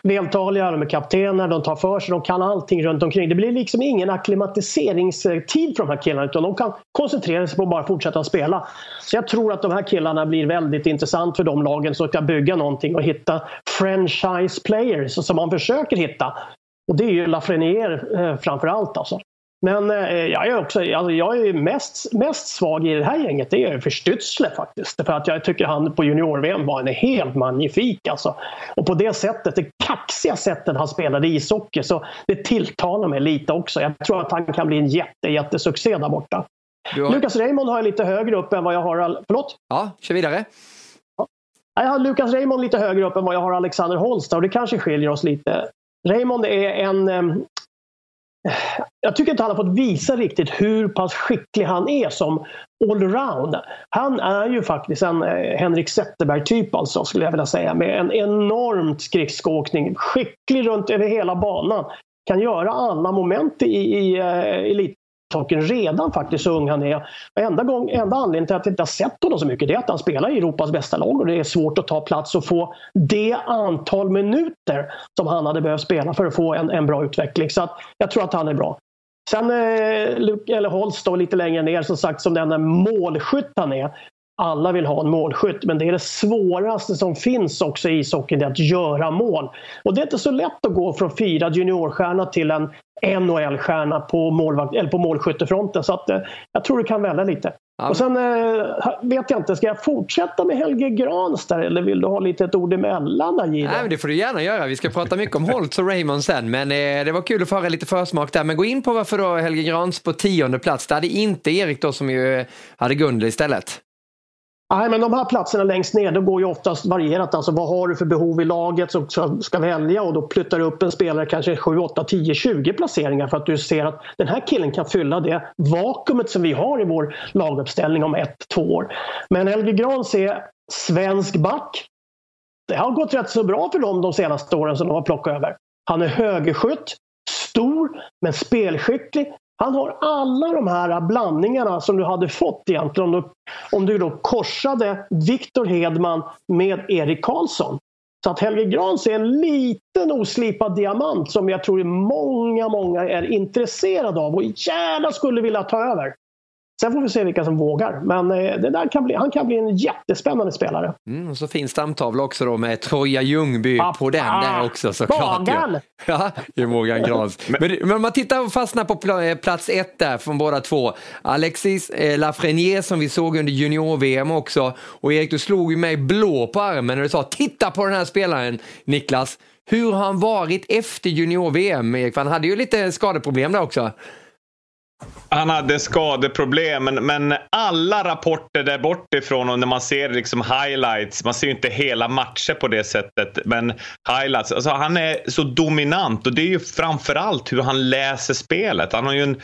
vältaliga, de är kaptener, de tar för sig, de kan allting runt omkring. Det blir liksom ingen akklimatiseringstid för de här killarna utan de kan koncentrera sig på att bara fortsätta spela. Så jag tror att de här killarna blir väldigt intressant för de lagen som ska bygga någonting och hitta franchise players som man försöker hitta. Och det är ju Lafreniere eh, framför allt. Alltså. Men eh, jag är också alltså, jag är mest, mest svag i det här gänget. Det är för Stützle faktiskt. För att jag tycker han på junior-VM var en helt magnifik. Alltså. Och på det sättet, det kaxiga sättet han spelade ishockey, så det tilltalar mig lite också. Jag tror att han kan bli en jätte, jättesuccé där borta. Har... Lukas Raymond har jag lite högre upp än vad jag har... Förlåt? Ja, kör vidare. Jag har Lukas Raymond lite högre upp än vad jag har Alexander Holst. och det kanske skiljer oss lite. Raymond är en... Ehm, jag tycker inte han har fått visa riktigt hur pass skicklig han är som allround. Han är ju faktiskt en eh, Henrik Zetterberg-typ alltså, skulle jag vilja säga, med en enormt skridskoåkning. Skicklig runt över hela banan. Kan göra alla moment i, i i elit saken redan faktiskt så ung han är. Enda, gång, enda anledningen till att jag inte har sett honom så mycket det är att han spelar i Europas bästa lag och det är svårt att ta plats och få det antal minuter som han hade behövt spela för att få en, en bra utveckling. Så att jag tror att han är bra. Sen eh, Luke, eller Holst då lite längre ner som sagt som den målskytt han är. Alla vill ha en målskytt men det är det svåraste som finns också i ishockeyn, det är att göra mål. Och det är inte så lätt att gå från firad juniorstjärna till en NHL-stjärna på, målvakt, eller på målskyttefronten. Så att, eh, jag tror det kan välja lite. Ja. Och sen eh, vet jag inte, ska jag fortsätta med Helge Grans där eller vill du ha lite ett ord emellan Nej, men det får du gärna göra. Vi ska prata mycket om Holtz och Raymond sen. Men eh, det var kul att få höra lite försmak där. Men gå in på varför då Helge Grans på tionde plats. Det hade inte Erik då som ju hade Gunde istället. Nej, men de här platserna längst ner, det går ju oftast varierat. Alltså vad har du för behov i laget som ska, ska välja och då flyttar du upp en spelare kanske 7, 8, 10, 20 placeringar för att du ser att den här killen kan fylla det vakuumet som vi har i vår laguppställning om ett, två år. Men Helge Grans är svensk back. Det har gått rätt så bra för dem de senaste åren som de har plockat över. Han är högerskytt, stor men spelskicklig. Han har alla de här blandningarna som du hade fått egentligen om du, om du då korsade Victor Hedman med Erik Karlsson. Så att Helge Grans är en liten oslipad diamant som jag tror många, många är intresserade av och gärna skulle vilja ta över. Sen får vi se vilka som vågar. Men eh, det där kan bli, han kan bli en jättespännande spelare. Mm, och så fin stamtavla också då med Troja Ljungby ah, på den ah, där också såklart. Bagan! Ja, det är Morgan Grans. men, men om man tittar och fastnar på eh, plats ett där från båda två. Alexis eh, Lafreniere som vi såg under junior-VM också. Och Erik, du slog ju mig blå på armen när du sa titta på den här spelaren Niklas. Hur har han varit efter junior-VM, Erik? Han hade ju lite skadeproblem där också. Han hade skadeproblem, men, men alla rapporter där bortifrån och när man ser liksom highlights, man ser ju inte hela matcher på det sättet, men highlights. Alltså han är så dominant och det är ju framförallt hur han läser spelet. Han har ju en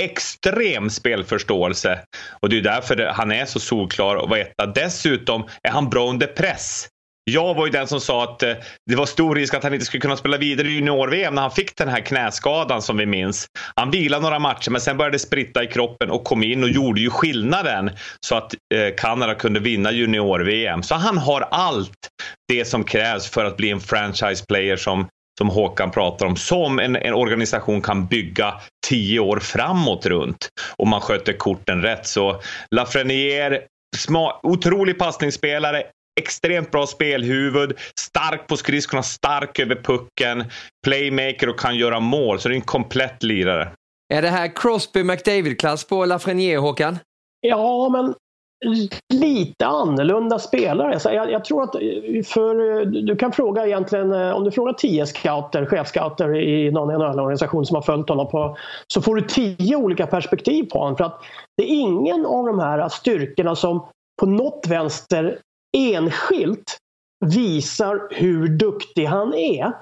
extrem spelförståelse och det är därför han är så solklar och var etta. Dessutom är han bra under press. Jag var ju den som sa att eh, det var stor risk att han inte skulle kunna spela vidare i junior-VM när han fick den här knäskadan som vi minns. Han vilade några matcher men sen började det spritta i kroppen och kom in och gjorde ju skillnaden så att eh, Kanada kunde vinna junior-VM. Så han har allt det som krävs för att bli en franchise player som som Håkan pratar om, som en, en, organisation kan bygga tio år framåt runt om man sköter korten rätt. Så Lafreniere, otrolig passningsspelare, extremt bra spelhuvud, stark på skridskorna, stark över pucken, playmaker och kan göra mål. Så det är en komplett lirare. Är det här Crosby McDavid-klass på Lafreniere, Håkan? Ja, men lite annorlunda spelare. Så jag, jag, tror att för, du kan fråga egentligen, eh, om du frågar tio scouter, chefscouter i någon NHL-organisation som har följt honom på, så får du tio olika perspektiv på honom. För att det är ingen av de här styrkorna som på något vänster enskilt visar hur duktig han är.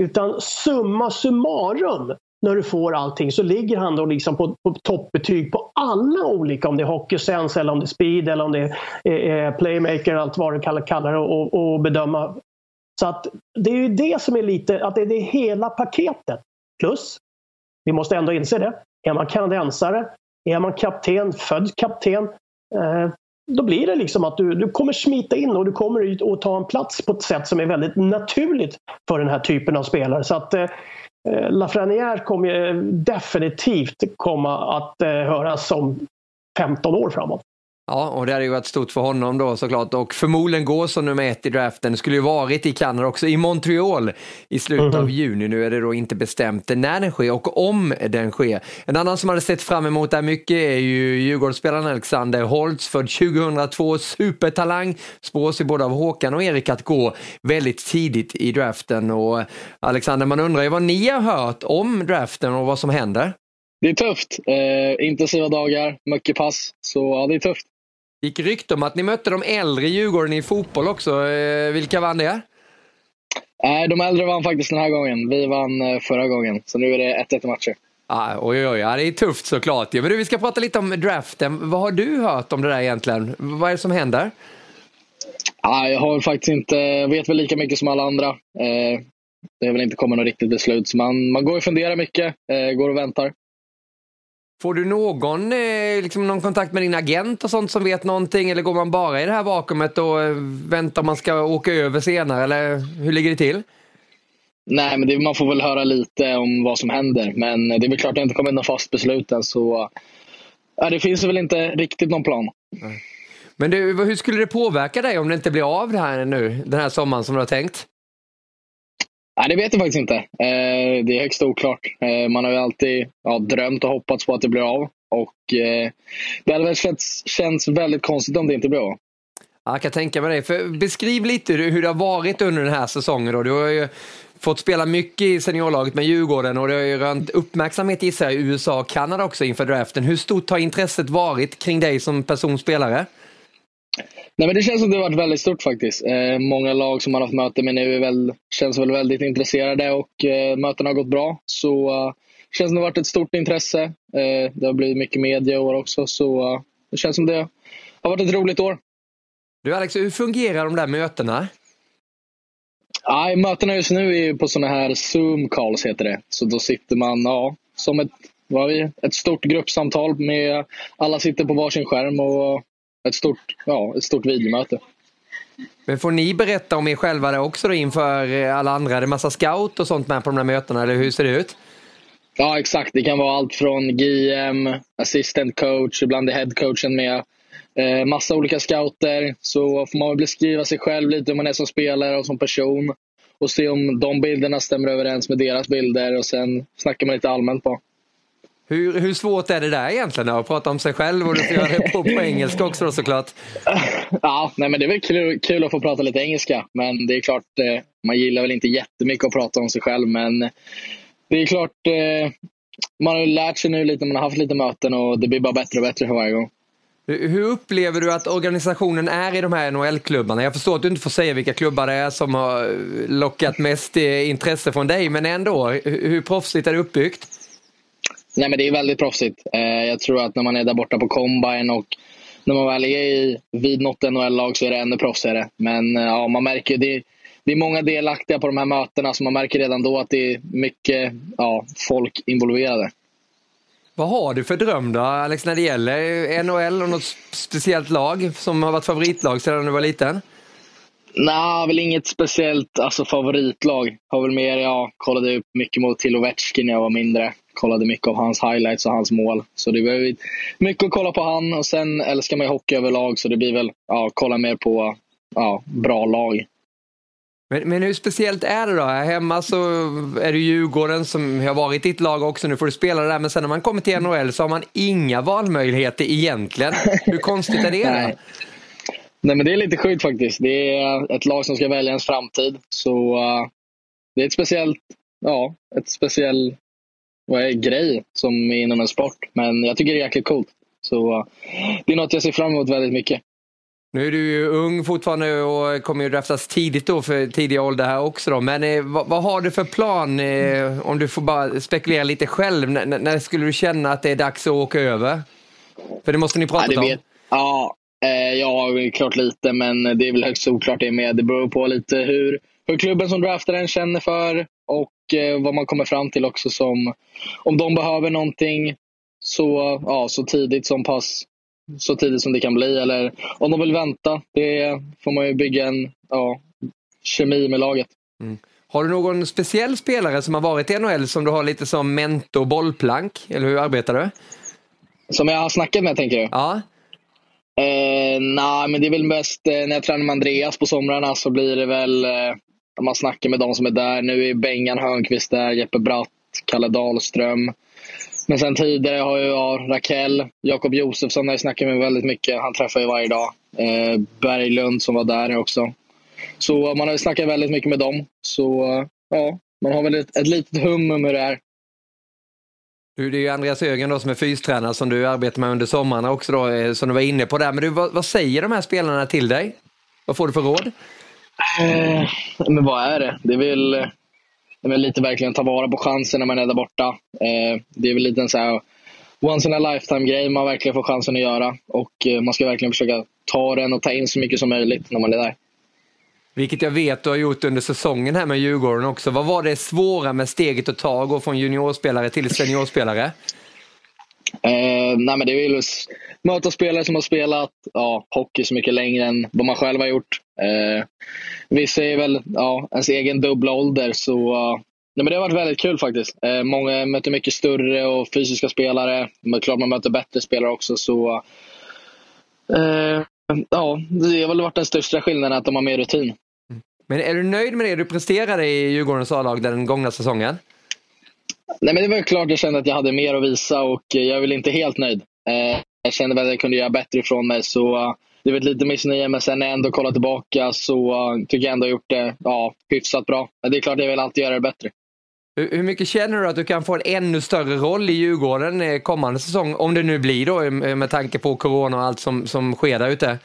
Utan summa summarum när du får allting så ligger han då liksom på, på toppbetyg på alla olika, om det är hockeysense eller om det är speed eller om det är eh, eh, playmaker, allt vad du kallar, kallar det och, och bedöma Så att det är ju det som är lite, att det är det hela paketet. Plus, vi måste ändå inse det, är man kanadensare, är man kapten, född kapten, eh, då blir det liksom att du, du kommer smita in och du kommer att ta en plats på ett sätt som är väldigt naturligt för den här typen av spelare. Så att eh, Lafrenière kommer definitivt komma att eh, höras om 15 år framåt. Ja, och det hade ju varit stort för honom då såklart och förmodligen går som nummer ett i draften. Det skulle ju varit i Kanada också, i Montreal i slutet mm -hmm. av juni. Nu är det då inte bestämt när den sker och om den sker. En annan som hade sett fram emot det här mycket är ju Djurgårdsspelaren Alexander Holtz, född 2002, supertalang. Spås ju både av Håkan och Erik att gå väldigt tidigt i draften. Och Alexander, man undrar ju vad ni har hört om draften och vad som händer. Det är tufft. Eh, intensiva dagar, mycket pass. Så ja, det är tufft gick rykte om att ni mötte de äldre Djurgården i fotboll också. Eh, vilka vann det? Nej, de äldre vann faktiskt den här gången. Vi vann eh, förra gången, så nu är det 1-1 matcher. Ah, oj, oj, ja, det är tufft såklart. Ja, men du, vi ska prata lite om draften. Vad har du hört om det där egentligen? Vad är det som händer? Ah, jag har faktiskt inte, vet väl lika mycket som alla andra. Eh, det har väl inte kommit något riktigt beslut, så man, man går och funderar mycket, eh, går och väntar. Får du någon, eh, liksom någon kontakt med din agent och sånt som vet någonting eller går man bara i det här vakuumet och eh, väntar man ska åka över senare eller hur ligger det till? Nej, men det, man får väl höra lite om vad som händer. Men det är väl klart att det inte kommit något fast beslut än så ja, det finns väl inte riktigt någon plan. Men du, hur skulle det påverka dig om det inte blir av det här nu, den här sommaren som du har tänkt? Nej, det vet jag faktiskt inte. Eh, det är högst oklart. Eh, man har ju alltid ja, drömt och hoppats på att det blir av. Och eh, det hade väl känts, känts väldigt konstigt om det inte blir av. jag kan tänka mig det. För beskriv lite hur det har varit under den här säsongen. Då. Du har ju fått spela mycket i seniorlaget med Djurgården och det har ju rönt uppmärksamhet i USA och Kanada också inför draften. Hur stort har intresset varit kring dig som personspelare? Nej, men det känns som det har varit väldigt stort faktiskt. Eh, många lag som man har haft möte med nu är väl, känns väl väldigt intresserade och eh, mötena har gått bra. Så eh, känns som det har varit ett stort intresse. Eh, det har blivit mycket media i år också, så eh, det känns som det har varit ett roligt år. Du Alex, hur fungerar de där mötena? Ja, mötena just nu är på sådana här Zoom-calls heter det. Så då sitter man ja, som ett, vad vi, ett stort gruppsamtal med alla sitter på varsin skärm och ett stort, ja, ett stort videomöte. Men får ni berätta om er själva där också då inför eh, alla andra? Är det massa scout och sånt med på de här mötena, eller hur ser det ut? Ja, exakt. Det kan vara allt från GM, assistant coach, ibland är headcoachen med. Eh, massa olika scouter. Så får man beskriva sig själv lite hur man är som spelare och som person. Och se om de bilderna stämmer överens med deras bilder och sen snackar man lite allmänt på. Hur, hur svårt är det där egentligen att prata om sig själv och du får göra det på, på engelska också då, såklart? Ja, nej, men det är väl kul, kul, att få prata lite engelska. Men det är klart, eh, man gillar väl inte jättemycket att prata om sig själv. Men det är klart, eh, man har lärt sig nu lite, man har haft lite möten och det blir bara bättre och bättre för varje gång. Hur upplever du att organisationen är i de här NHL-klubbarna? Jag förstår att du inte får säga vilka klubbar det är som har lockat mest eh, intresse från dig, men ändå, hur proffsigt är det uppbyggt? Nej, men det är väldigt proffsigt. Eh, jag tror att när man är där borta på Combine och när man väl är i, vid något NHL-lag så är det ännu proffsigare. Men eh, ja, man märker det, det är många delaktiga på de här mötena så man märker redan då att det är mycket ja, folk involverade. Vad har du för dröm då, Alex, när det gäller NHL och något speciellt lag som har varit favoritlag sedan du var liten? Nej, väl inget speciellt alltså, favoritlag. Har väl mer, ja, kollade upp mycket mot till Ovechkin när jag var mindre kollade mycket av hans highlights och hans mål. Så det var mycket att kolla på han och sen älskar man ju hockey överlag så det blir väl ja, kolla mer på ja, bra lag. Men, men hur speciellt är det då? Här hemma så är det Djurgården som har varit ditt lag också, nu får du spela där, men sen när man kommer till NHL så har man inga valmöjligheter egentligen. Hur konstigt är det? Nej. Men det är lite sjukt faktiskt. Det är ett lag som ska välja ens framtid. Så uh, det är ett speciellt, ja, ett speciell vad är grej som är inom en sport. Men jag tycker det är jäkligt coolt. Så uh, det är något jag ser fram emot väldigt mycket. Nu är du ju ung fortfarande och kommer ju draftas tidigt då för tidiga ålder här också då. Men eh, vad, vad, har du för plan eh, om du får bara spekulera lite själv? N när skulle du känna att det är dags att åka över? För det måste ni prata ja, om. Ja, eh, ja, klart lite men det är väl högst oklart det med. Det beror på lite hur, för klubben som draftar den känner för och eh, vad man kommer fram till också som om de behöver någonting så, ja, så tidigt som pass så tidigt som det kan bli eller om de vill vänta. Det får man ju bygga en ja, kemi med laget. Mm. Har du någon speciell spelare som har varit i NHL som du har lite som mentor, bollplank? Eller hur arbetar du? Som jag har snackat med tänker du? Ja. Eh, Nej, men det är väl mest eh, när jag tränar med Andreas på somrarna så blir det väl eh, man snackar med de som är där. Nu är Bengan Hörnqvist där, Jeppe Bratt, Kalle Dahlström. Men sen tidigare har jag Raquel, Jakob Josefsson har jag snackat med väldigt mycket. Han träffar jag varje dag. Eh, Berglund som var där också. Så eh, man har snackat väldigt mycket med dem. Så eh, ja, man har väl ett, ett litet hum om hur det är. Du, det är ju Andreas Ögen då som är fystränare som du arbetar med under sommarna också då, eh, som du var inne på där. Men du, vad, vad säger de här spelarna till dig? Vad får du för råd? Eh, men vad är det? Det är väl, det är väl lite verkligen ta vara på chansen när man är där borta. Eh, det är väl lite en så här once in a lifetime grej man verkligen får chansen att göra. Och eh, man ska verkligen försöka ta den och ta in så mycket som möjligt när man är där. Vilket jag vet du har gjort under säsongen här med Djurgården också. Vad var det svåra med steget att ta, gå från juniorspelare till seniorspelare? Uh, nej men det är väl att möta spelare som har spelat ja, hockey så mycket längre än vad man själv har gjort. Eh, uh, vissa är väl ja, ens egen dubbla ålder. Så, uh, nej, men det har varit väldigt kul faktiskt. Uh, många möter mycket större och fysiska spelare. Men klart man möter bättre spelare också. Så, ja, det har väl varit den största skillnaden att de har mer rutin. Men är du nöjd med det du presterade i Djurgårdens A-lag den gångna säsongen? Nej, men det var klart jag kände att jag hade mer att visa och jag är väl inte helt nöjd. Eh, jag kände väl att jag kunde göra bättre ifrån mig. Så det var lite missnöje, men sen när jag ändå kollar tillbaka så uh, tycker jag ändå jag gjort det ja, hyfsat bra. Men det är klart jag vill alltid göra det bättre. Hur, mycket känner du att du kan få en ännu större roll i Djurgården eh, kommande säsong? Om det nu blir då med tanke på corona och allt som, som sker där ute.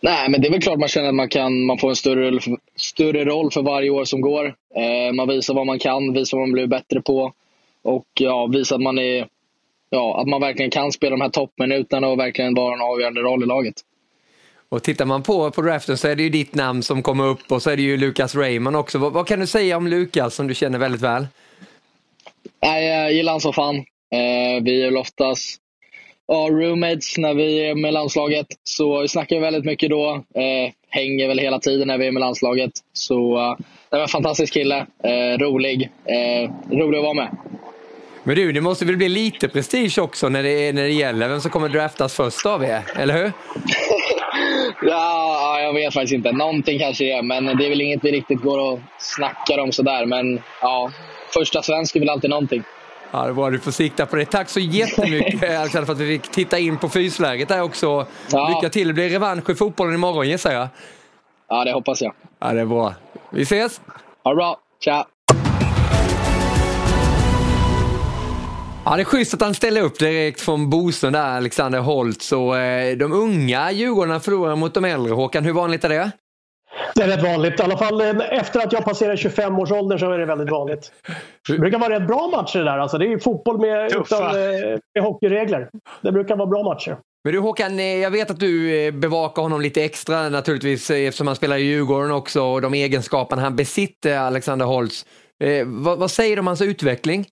Nej, men det är väl klart man känner att man, kan, man får en större, större roll för varje år som går. Eh, man visar vad man kan, visar vad man blir bättre på och ja, visar att man, är, ja, att man verkligen kan spela de här toppminuterna och verkligen vara en avgörande roll i laget. Och tittar man på, på draften så är det ju ditt namn som kommer upp och så är det ju Lucas Raymond också. Vad, vad kan du säga om Lucas som du känner väldigt väl? Jag gillar honom som fan. Eh, vi är väl oftast ja, roommates när vi är med landslaget. Så vi snackar väldigt mycket då. Eh, hänger väl hela tiden när vi är med landslaget. Så eh, det var en fantastisk kille. Eh, rolig. Eh, rolig att vara med. Men du, det måste väl bli lite prestige också när det, när det gäller vem som kommer draftas först av er, eller hur? ja, jag vet faktiskt inte. Någonting kanske det är, men det är väl inget vi riktigt går och snackar om sådär. Men ja, första svensk är väl alltid någonting. Ja, det var du får sikta på det. Tack så jättemycket Alexander för att vi fick titta in på fysläget där också. Ja. Lycka till. Det blir revansch i fotbollen imorgon gissar jag. Ja, det hoppas jag. Ja, det är bra. Vi ses! Ha det bra. Tja! Ja, det är schysst att han ställer upp direkt från Bosön där, Alexander Holtz. Och, eh, de unga Djurgårdarna förlorar mot de äldre. Håkan, hur vanligt är det? Det är rätt vanligt. I alla fall eh, efter att jag passerar 25-årsåldern så är det väldigt vanligt. Det brukar vara rätt bra matcher det där. Alltså, det är fotboll med, utan, eh, med hockeyregler. Det brukar vara bra matcher. Men du Håkan, eh, jag vet att du bevakar honom lite extra naturligtvis eftersom han spelar i Djurgården också och de egenskaperna han besitter, Alexander Holtz. vad, vad säger du om hans utveckling?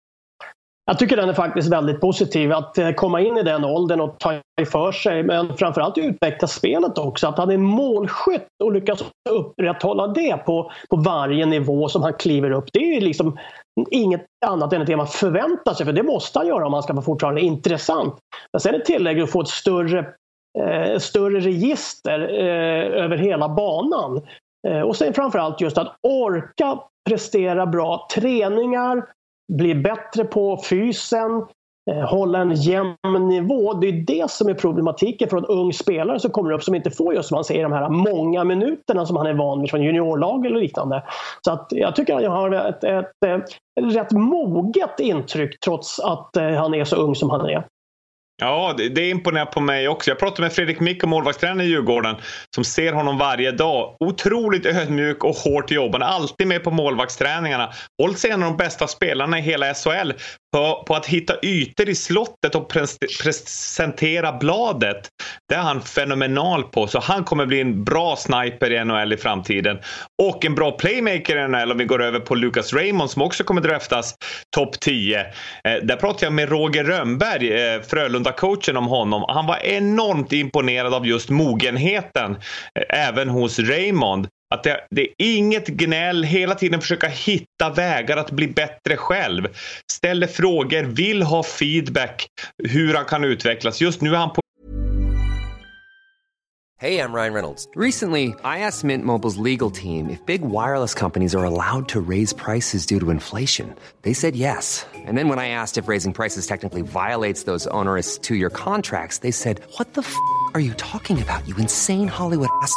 Jag tycker den är faktiskt väldigt positiv. Att eh, komma in i den åldern och ta för sig men framförallt utveckla spelet också. Att han är målskytt och lyckas upprätthålla det på, på varje nivå som han kliver upp. Det är liksom inget annat än det man förväntar sig för det måste han göra om han ska vara fortfarande intressant. Men sen är tillägget att få ett större, eh, större register eh, över hela banan. Eh, och sen framförallt just att orka prestera bra träningar, bli bättre på fysen, eh, hålla en jämn nivå. Det är det som är problematiken för en ung spelare som kommer upp som inte får just som man säger de här många minuterna som han är van vid från juniorlag eller liknande. Så att jag tycker att jag har ett, ett, ett, rätt moget intryck trots att eh, han är så ung som han är. Ja, det, det imponerar på mig också. Jag pratade med Fredrik Mikko, målvaktstränare i Djurgården, som ser honom varje dag. Otroligt ödmjuk och hårt jobbande. Alltid med på målvaktsträningarna. Holtz sig en av de bästa spelarna i hela SHL på, på att hitta ytor i slottet och presentera bladet. Det är han fenomenal på. Så han kommer bli en bra sniper i NHL i framtiden. Och en bra playmaker i NHL om vi går över på Lucas Raymond som också kommer draftas topp 10. Eh, där pratade jag med Roger Rönnberg, eh, Frölunda-coachen om honom. Han var enormt imponerad av just mogenheten eh, även hos Raymond. Att det, det, är inget gnäll, hela tiden försöka hitta vägar att bli bättre själv. Ställer frågor, vill ha feedback hur han kan utvecklas. Just nu är han på Hey, I'm Ryan Reynolds. Recently, I asked Mint Mobile's legal team if big wireless companies are allowed to raise prices due to inflation. They said yes. And then when I asked if raising prices technically violates those onerous two-year contracts, they said, "What the f*** are you talking about? You insane Hollywood ass."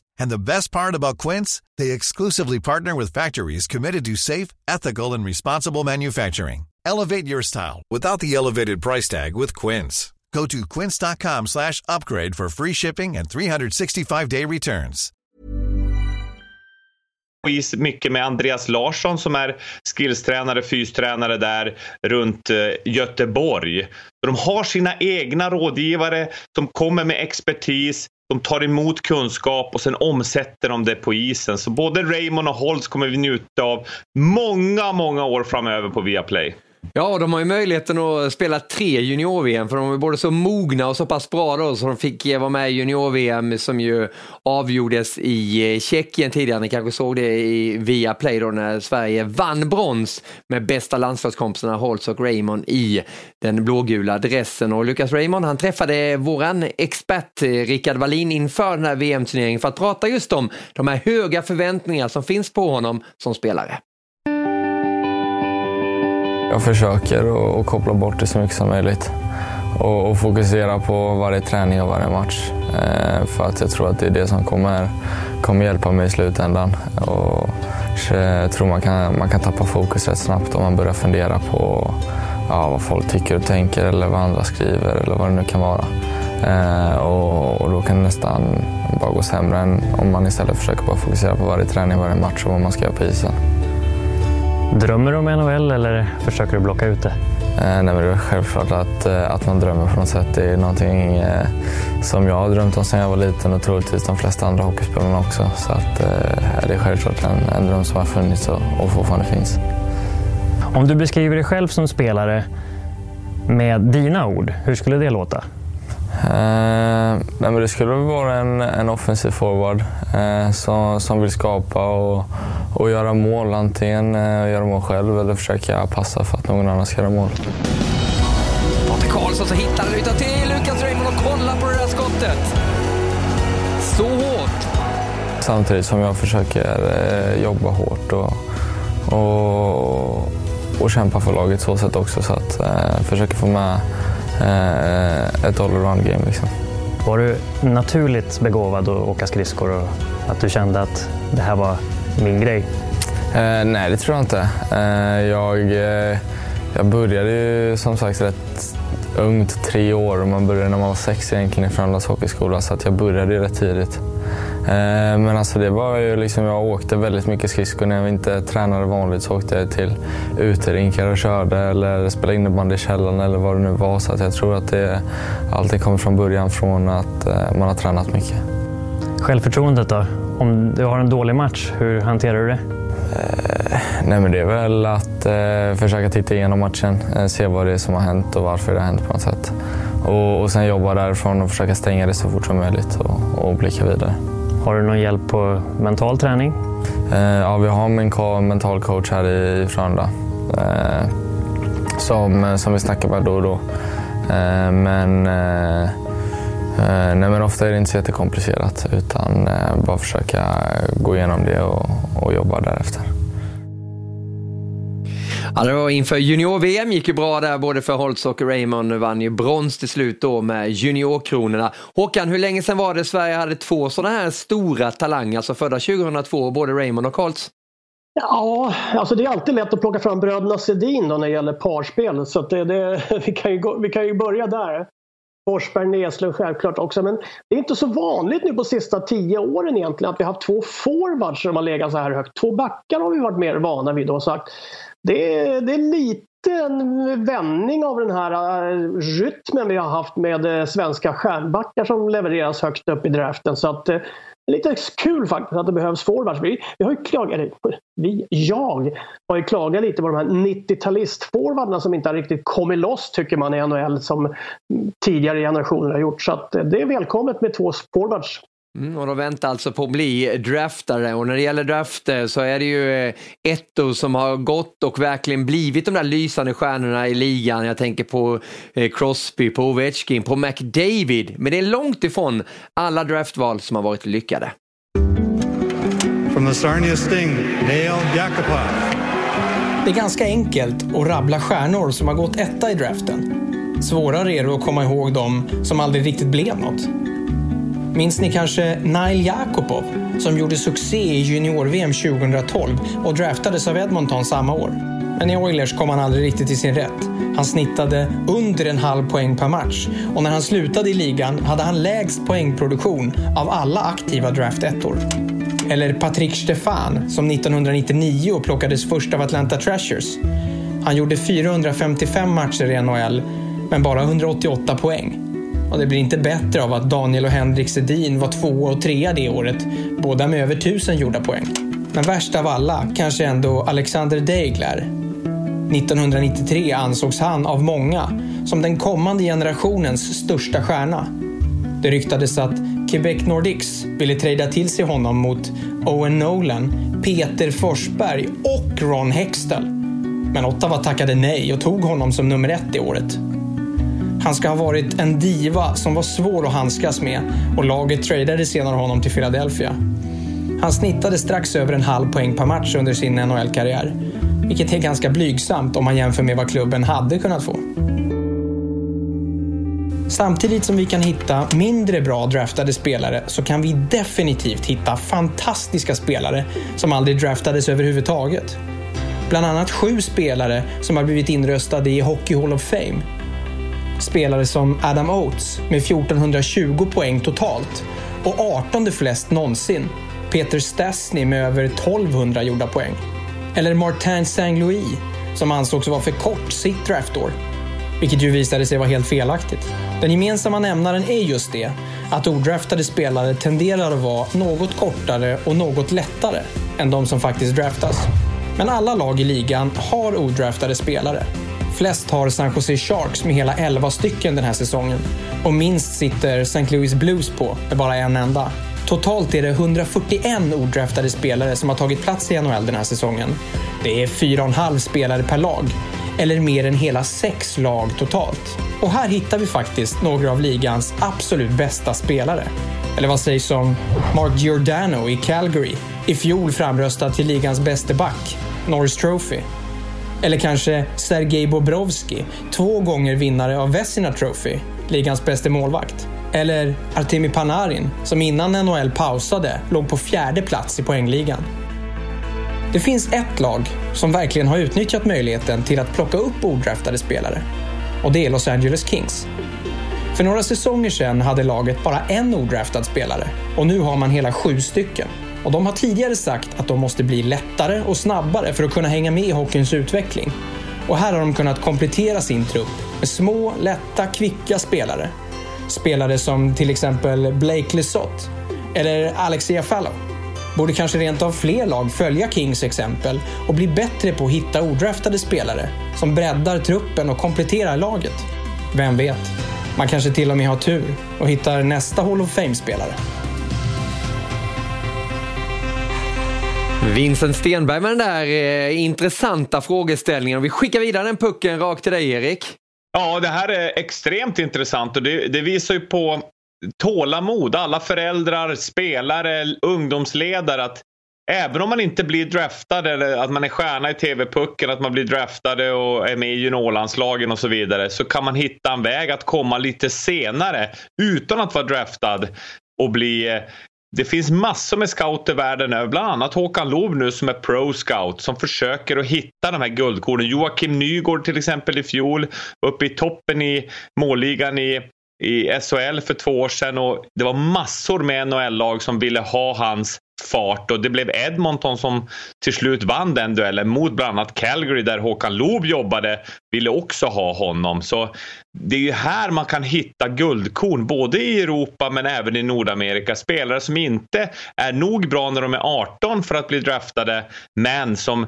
And the best part about Quince, they exclusively partner with factories committed to safe, ethical, and responsible manufacturing. Elevate your style without the elevated price tag with Quince. Go to quince.com slash upgrade for free shipping and 365-day returns. is mycket med Andreas Larsson som är skillstränare, fystränare där runt eh, Göteborg. De har sina egna rådgivare som kommer med expertis de tar emot kunskap och sen omsätter de det på isen. Så både Raymond och Holtz kommer vi njuta av många, många år framöver på Viaplay. Ja, de har ju möjligheten att spela tre junior-VM för de är både så mogna och så pass bra då så de fick vara med i junior-VM som ju avgjordes i eh, Tjeckien tidigare. Ni kanske såg det i Viaplay då när Sverige vann brons med bästa landslagskompisarna Holtz och Raymond i den blågula dressen. Och Lucas Raymond han träffade våran expert eh, Rickard Wallin inför den här VM-turneringen för att prata just om de här höga förväntningar som finns på honom som spelare. Jag försöker att koppla bort det så mycket som möjligt och, och fokusera på varje träning och varje match. Eh, för att jag tror att det är det som kommer, kommer hjälpa mig i slutändan. Och eh, jag tror man kan, man kan tappa fokus rätt snabbt om man börjar fundera på ja, vad folk tycker och tänker eller vad andra skriver eller vad det nu kan vara. Eh, och, och, då kan det nästan bara gå sämre än om man istället försöker bara fokusera på varje träning, varje match och vad man ska göra på isen. Drömmer du om NHL eller försöker du blocka ut det? Eh, nej, men det är självklart att, eh, att man drömmer på något sätt. Det är någonting eh, som jag har drömt om sedan jag var liten och troligtvis de flesta andra hockeyspelarna också. Så att, eh, det är självklart en, en dröm som har funnits och, och fortfarande finns. Om du beskriver dig själv som spelare med dina ord, hur skulle det låta? Eh, nej, men det skulle vara en, en offensiv forward eh, som, som vill skapa och, och göra mål. Antingen eh, göra mål själv eller försöka passa för att någon annan ska göra mål. Patrik Karlsson så hittar den utan till Lukas Raymond och kolla på det där skottet. Så hårt! Samtidigt som jag försöker eh, jobba hårt och, och, och kämpa för laget så sätt också. Så att eh, försöka få med ett allround game. Liksom. Var du naturligt begåvad att åka skridskor och att du kände att det här var min grej? Eh, nej, det tror jag inte. Eh, jag, eh, jag började ju som sagt rätt ungt, tre år. Man började när man var sex egentligen i Frölundas hockeyskola så att jag började rätt tidigt. Eh, men alltså det var ju liksom, jag åkte väldigt mycket skridskor. När jag inte tränade vanligt så åkte jag till uterinkar och körde eller spelade innebandy i källaren eller vad det nu var. Så jag tror att det alltid kommer från början från att eh, man har tränat mycket. Självförtroendet då? Om du har en dålig match, hur hanterar du det? Eh, nej men det är väl att eh, försöka titta igenom matchen, eh, se vad det är som har hänt och varför det har hänt på något sätt. Och, och sen jobba därifrån och försöka stänga det så fort som möjligt och, och blicka vidare. Har du någon hjälp på mental träning? Eh, ja, vi har min mental coach här i Frölunda eh, som, eh, som vi snackar med då och då. Eh, men, eh, eh, nej, men ofta är det inte så jättekomplicerat utan eh, bara försöka gå igenom det och, och jobba därefter. Ja, det var inför junior-VM gick ju bra där både för Holtz och Raymond vann ju brons till slut då med juniorkronorna. Håkan, hur länge sedan var det Sverige hade två sådana här stora talanger, alltså födda 2002, både Raymond och Holtz? Ja, alltså det är alltid lätt att plocka fram bröderna Sedin då när det gäller parspel. Så det, det, vi, kan ju, vi kan ju börja där. Forsberg, Näslund självklart också. Men det är inte så vanligt nu på sista tio åren egentligen att vi har haft två forwards som har legat så här högt. Två backar har vi varit mer vana vid. Då, sagt. Det, är, det är lite en vändning av den här eh, rytmen vi har haft med eh, svenska stjärnbackar som levereras högt upp i draften. Så att, eh, lite kul faktiskt att det behövs forwards. Vi, vi har ju klagat, eller vi, jag har ju klagat lite på de här 90-talist-forwardarna som inte har riktigt kommit loss tycker man i NHL som tidigare generationer har gjort. Så att det är välkommet med två forwards. Mm, och de väntar alltså på att bli draftare och när det gäller drafter så är det ju eh, Etto som har gått och verkligen blivit de där lysande stjärnorna i ligan. Jag tänker på eh, Crosby, på Ovechkin, på McDavid. Men det är långt ifrån alla draftval som har varit lyckade. From the Sarnia Sting, Nail Yakupov. Det är ganska enkelt att rabbla stjärnor som har gått etta i draften. Svårare är det att komma ihåg dem som aldrig riktigt blev något. Minns ni kanske Nail Jakobov som gjorde succé i junior-VM 2012 och draftades av Edmonton samma år? Men i Oilers kom han aldrig riktigt till sin rätt. Han snittade under en halv poäng per match och när han slutade i ligan hade han lägst poängproduktion av alla aktiva draftettor. Eller Patrick Stefan som 1999 plockades först av Atlanta Trashers. Han gjorde 455 matcher i NHL men bara 188 poäng. Och det blir inte bättre av att Daniel och Henrik Sedin var tvåa och trea det året, båda med över tusen gjorda poäng. Men värst av alla kanske ändå Alexander Deigler. 1993 ansågs han av många som den kommande generationens största stjärna. Det ryktades att Quebec Nordics ville trada till sig honom mot Owen Nolan, Peter Forsberg och Ron Hextall. Men Ottawa tackade nej och tog honom som nummer ett det året. Han ska ha varit en diva som var svår att handskas med och laget tradade senare honom till Philadelphia. Han snittade strax över en halv poäng per match under sin NHL-karriär. Vilket är ganska blygsamt om man jämför med vad klubben hade kunnat få. Samtidigt som vi kan hitta mindre bra draftade spelare så kan vi definitivt hitta fantastiska spelare som aldrig draftades överhuvudtaget. Bland annat sju spelare som har blivit inröstade i Hockey Hall of Fame spelare som Adam Oates med 1420 poäng totalt och 18 flest någonsin. Peter Stasny med över 1200 gjorda poäng. Eller Martin Saint-Louis som ansågs vara för kort sitt draftår. Vilket ju visade sig vara helt felaktigt. Den gemensamma nämnaren är just det, att odraftade spelare tenderar att vara något kortare och något lättare än de som faktiskt draftas. Men alla lag i ligan har odraftade spelare Flest har San Jose Sharks med hela 11 stycken den här säsongen. Och minst sitter St. Louis Blues på med bara en enda. Totalt är det 141 odraftade spelare som har tagit plats i NHL den här säsongen. Det är 4,5 spelare per lag, eller mer än hela sex lag totalt. Och här hittar vi faktiskt några av ligans absolut bästa spelare. Eller vad sägs om Mark Giordano i Calgary, i fjol framröstad till ligans bäste back, Norris Trophy. Eller kanske Sergej Bobrovski, två gånger vinnare av Vesina Trophy, ligans bästa målvakt. Eller Artemi Panarin, som innan NHL pausade låg på fjärde plats i poängligan. Det finns ett lag som verkligen har utnyttjat möjligheten till att plocka upp odraftade spelare. Och det är Los Angeles Kings. För några säsonger sedan hade laget bara en odraftad spelare och nu har man hela sju stycken. Och de har tidigare sagt att de måste bli lättare och snabbare för att kunna hänga med i hockeyns utveckling. Och här har de kunnat komplettera sin trupp med små, lätta, kvicka spelare. Spelare som till exempel Blake Lesoth eller Alexia Fallow. Borde kanske rent av fler lag följa Kings exempel och bli bättre på att hitta odraftade spelare som breddar truppen och kompletterar laget. Vem vet? Man kanske till och med har tur och hittar nästa Hall of Fame-spelare. Vincent Stenberg med den där eh, intressanta frågeställningen. Vi skickar vidare den pucken rakt till dig Erik. Ja, det här är extremt intressant och det, det visar ju på tålamod. Alla föräldrar, spelare, ungdomsledare. att även om man inte blir draftad eller att man är stjärna i TV-pucken, att man blir draftade och är med i juniorlandslagen och så vidare så kan man hitta en väg att komma lite senare utan att vara draftad och bli eh, det finns massor med scouter världen över, bland annat Håkan Loob nu som är pro scout som försöker att hitta de här guldkornen. Joakim Nygård till exempel i fjol, uppe i toppen i målligan i i SHL för två år sedan och det var massor med NHL-lag som ville ha hans fart och det blev Edmonton som till slut vann den duellen mot bland annat Calgary där Håkan Loob jobbade ville också ha honom. Så det är ju här man kan hitta guldkorn både i Europa men även i Nordamerika. Spelare som inte är nog bra när de är 18 för att bli draftade men som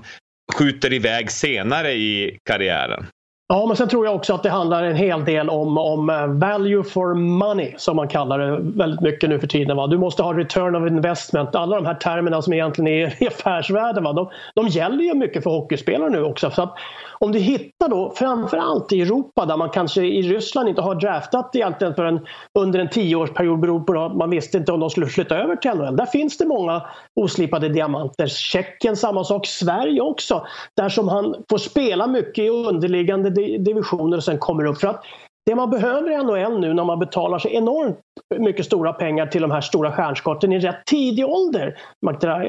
skjuter iväg senare i karriären. Ja, men sen tror jag också att det handlar en hel del om, om eh, value for money som man kallar det väldigt mycket nu för tiden. Va? Du måste ha return of investment. Alla de här termerna som egentligen är affärsvärden, va? De, de gäller ju mycket för hockeyspelare nu också. Så att om du hittar då framförallt i Europa där man kanske i Ryssland inte har draftat egentligen för en, under en tioårsperiod Beroende på att man visste inte om de skulle flytta över till NHL. Där finns det många oslipade diamanter. Tjeckien samma sak, Sverige också. Där som han får spela mycket i underliggande divisioner och sen kommer upp. För att det man behöver i NHL nu när man betalar så enormt mycket stora pengar till de här stora stjärnskotten i rätt tidig ålder,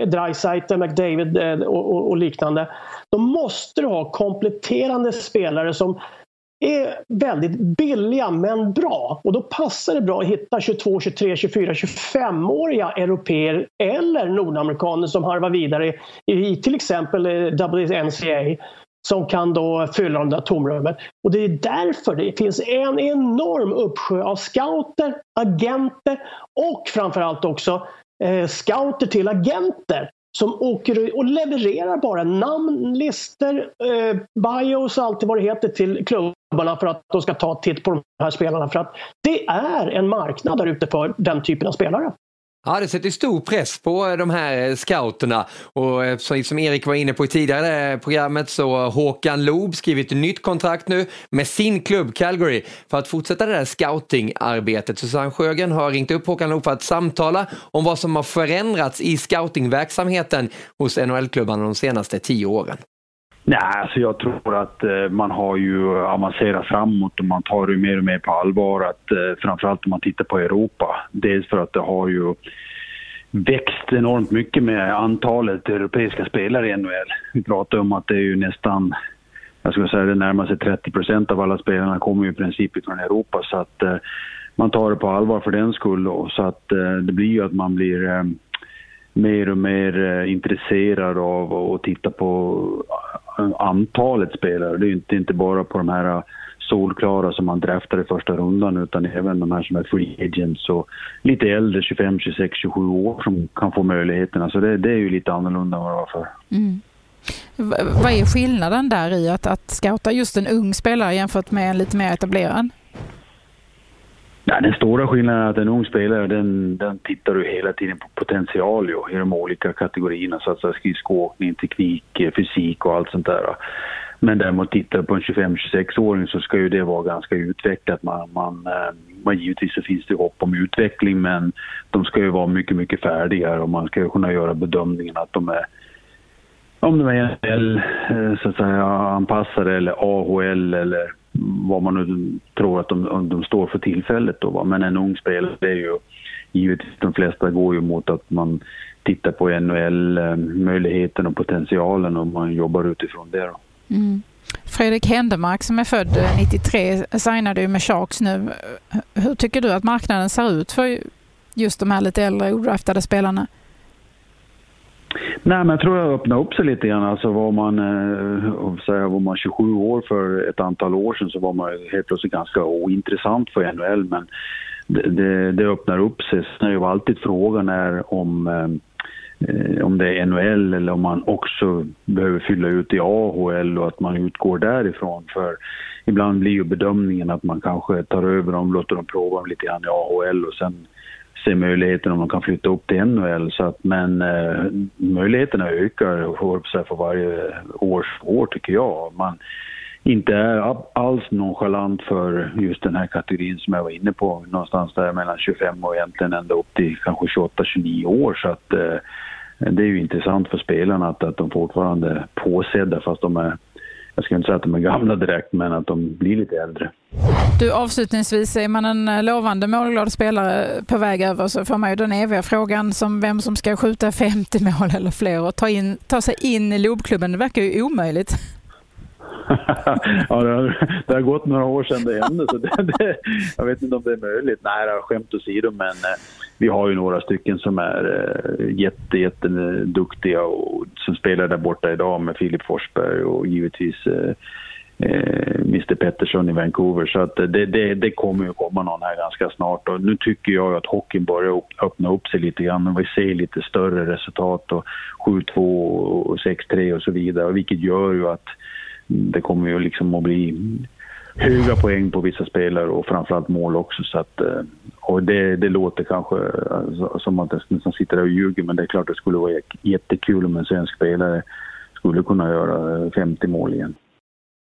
Dreisaitl, McDavid eh, och, liknande, då måste du ha kompletterande spelare som är väldigt billiga men bra. Och då passar det bra att hitta 22, 23, 24, 25-åriga europeer eller nordamerikaner som harvar vidare i till exempel eh, WNCA som kan då fylla de där tomrummen. Och det är därför det finns en enorm uppsjö av scouter, agenter och framförallt också eh, scouter till agenter som åker och levererar bara namn, listor, eh, bios och allt vad det heter till klubbarna för att de ska ta titt på de här spelarna. För att det är en marknad där ute för den typen av spelare. Ja, det sätter stor press på eh, de här eh, scouterna och eh, som Erik var inne på i tidigare programmet så har Håkan Loob skrivit ett nytt kontrakt nu med sin klubb Calgary för att fortsätta det där scoutingarbetet. Susanne Sjögren har ringt upp Håkan Loob för att samtala om vad som har förändrats i scoutingverksamheten hos NHL-klubbarna de senaste tio åren. Nej, alltså jag tror att eh, man har ju avancerat framåt och man tar det mer och mer på allvar. Att, eh, framförallt om man tittar på Europa. Dels för att det har ju växt enormt mycket med antalet europeiska spelare i NHL. Vi pratar om att det är ju nästan, jag skulle säga det närmar sig 30 procent av alla spelarna kommer ju i princip från Europa. Så att eh, man tar det på allvar för den skull. Då. Så att eh, det blir ju att man blir eh, mer och mer eh, intresserad av att titta på antalet spelare. Det är inte, inte bara på de här äh, solklara som man draftar i första rundan utan även de här som är free agents och lite äldre, 25, 26, 27 år som kan få möjligheterna. Så det, det är ju lite annorlunda än vad det var förr. Mm. Vad är skillnaden där i att, att scouta just en ung spelare jämfört med en lite mer etablerad? Ja, den stora skillnaden är att en ung spelare den, den tittar du hela tiden på potential ju, i de olika kategorierna. Så att säga skridskoåkning, teknik, eh, fysik och allt sånt där. Men däremot tittar du på en 25-26-åring så ska ju det vara ganska utvecklat. Man, man, eh, man, givetvis så finns det hopp om utveckling men de ska ju vara mycket, mycket färdigare och man ska ju kunna göra bedömningen att de är om de är NHL, eh, så att säga, anpassade eller AHL eller vad man nu tror att de, de står för tillfället. Då, va? Men en ung spelare, är ju givetvis de flesta går ju mot att man tittar på NHL-möjligheten eh, och potentialen och man jobbar utifrån det. Då. Mm. Fredrik Händemark som är född eh, 93 signade ju med Sharks nu. Hur tycker du att marknaden ser ut för just de här lite äldre odraftade spelarna? Nej, men jag tror jag öppnade upp sig lite grann. Alltså var man, eh, säga, var man 27 år för ett antal år sedan så var man helt plötsligt ganska ointressant för NHL. Men det, det, det öppnar upp sig. Sen är ju alltid frågan är om, eh, eh om det är NHL eller om man också behöver fylla ut i AHL och att man utgår därifrån. För ibland blir ju bedömningen att man kanske tar över dem, låter dem prova dem lite grann i AHL och sen se möjligheten om de kan flytta upp till NHL. Så att, men eh, möjligheterna ökar för, för varje års år tycker jag. Man inte är alls nonchalant för just den här kategorin som jag var inne på. Någonstans där mellan 25 och egentligen ända upp till kanske 28-29 år. Så att, eh, det är ju intressant för spelarna att, att de fortfarande är påsedda fast de är, jag ska inte säga att de är gamla direkt, men att de blir lite äldre. Du, avslutningsvis, är man en eh, lovande målglad spelare på väg över så får man ju den eviga frågan som vem som ska skjuta 50 mål eller fler och ta, in, ta sig in i Lobklubben. Det verkar ju omöjligt. ja, det har, det har gått några år sedan det hände, så det, det, jag vet inte om det är möjligt. Nej, skämt åsido, men eh, vi har ju några stycken som är eh, jätte, jätte duktiga och som spelar där borta idag med Filip Forsberg och givetvis eh, eh, Mr Pettersson i Vancouver. Så att det, det, det kommer ju komma någon här ganska snart. Och nu tycker jag att hockeyn börjar öppna upp sig lite grann och vi ser lite större resultat och 7-2 och 6-3 och så vidare. Vilket gör ju att det kommer ju liksom att bli höga poäng på vissa spelare och framförallt mål också. Så att, eh, och det, det låter kanske alltså, som att jag nästan sitter där och ljuger men det är klart det skulle vara jättekul om en svensk spelare skulle kunna göra 50 mål igen.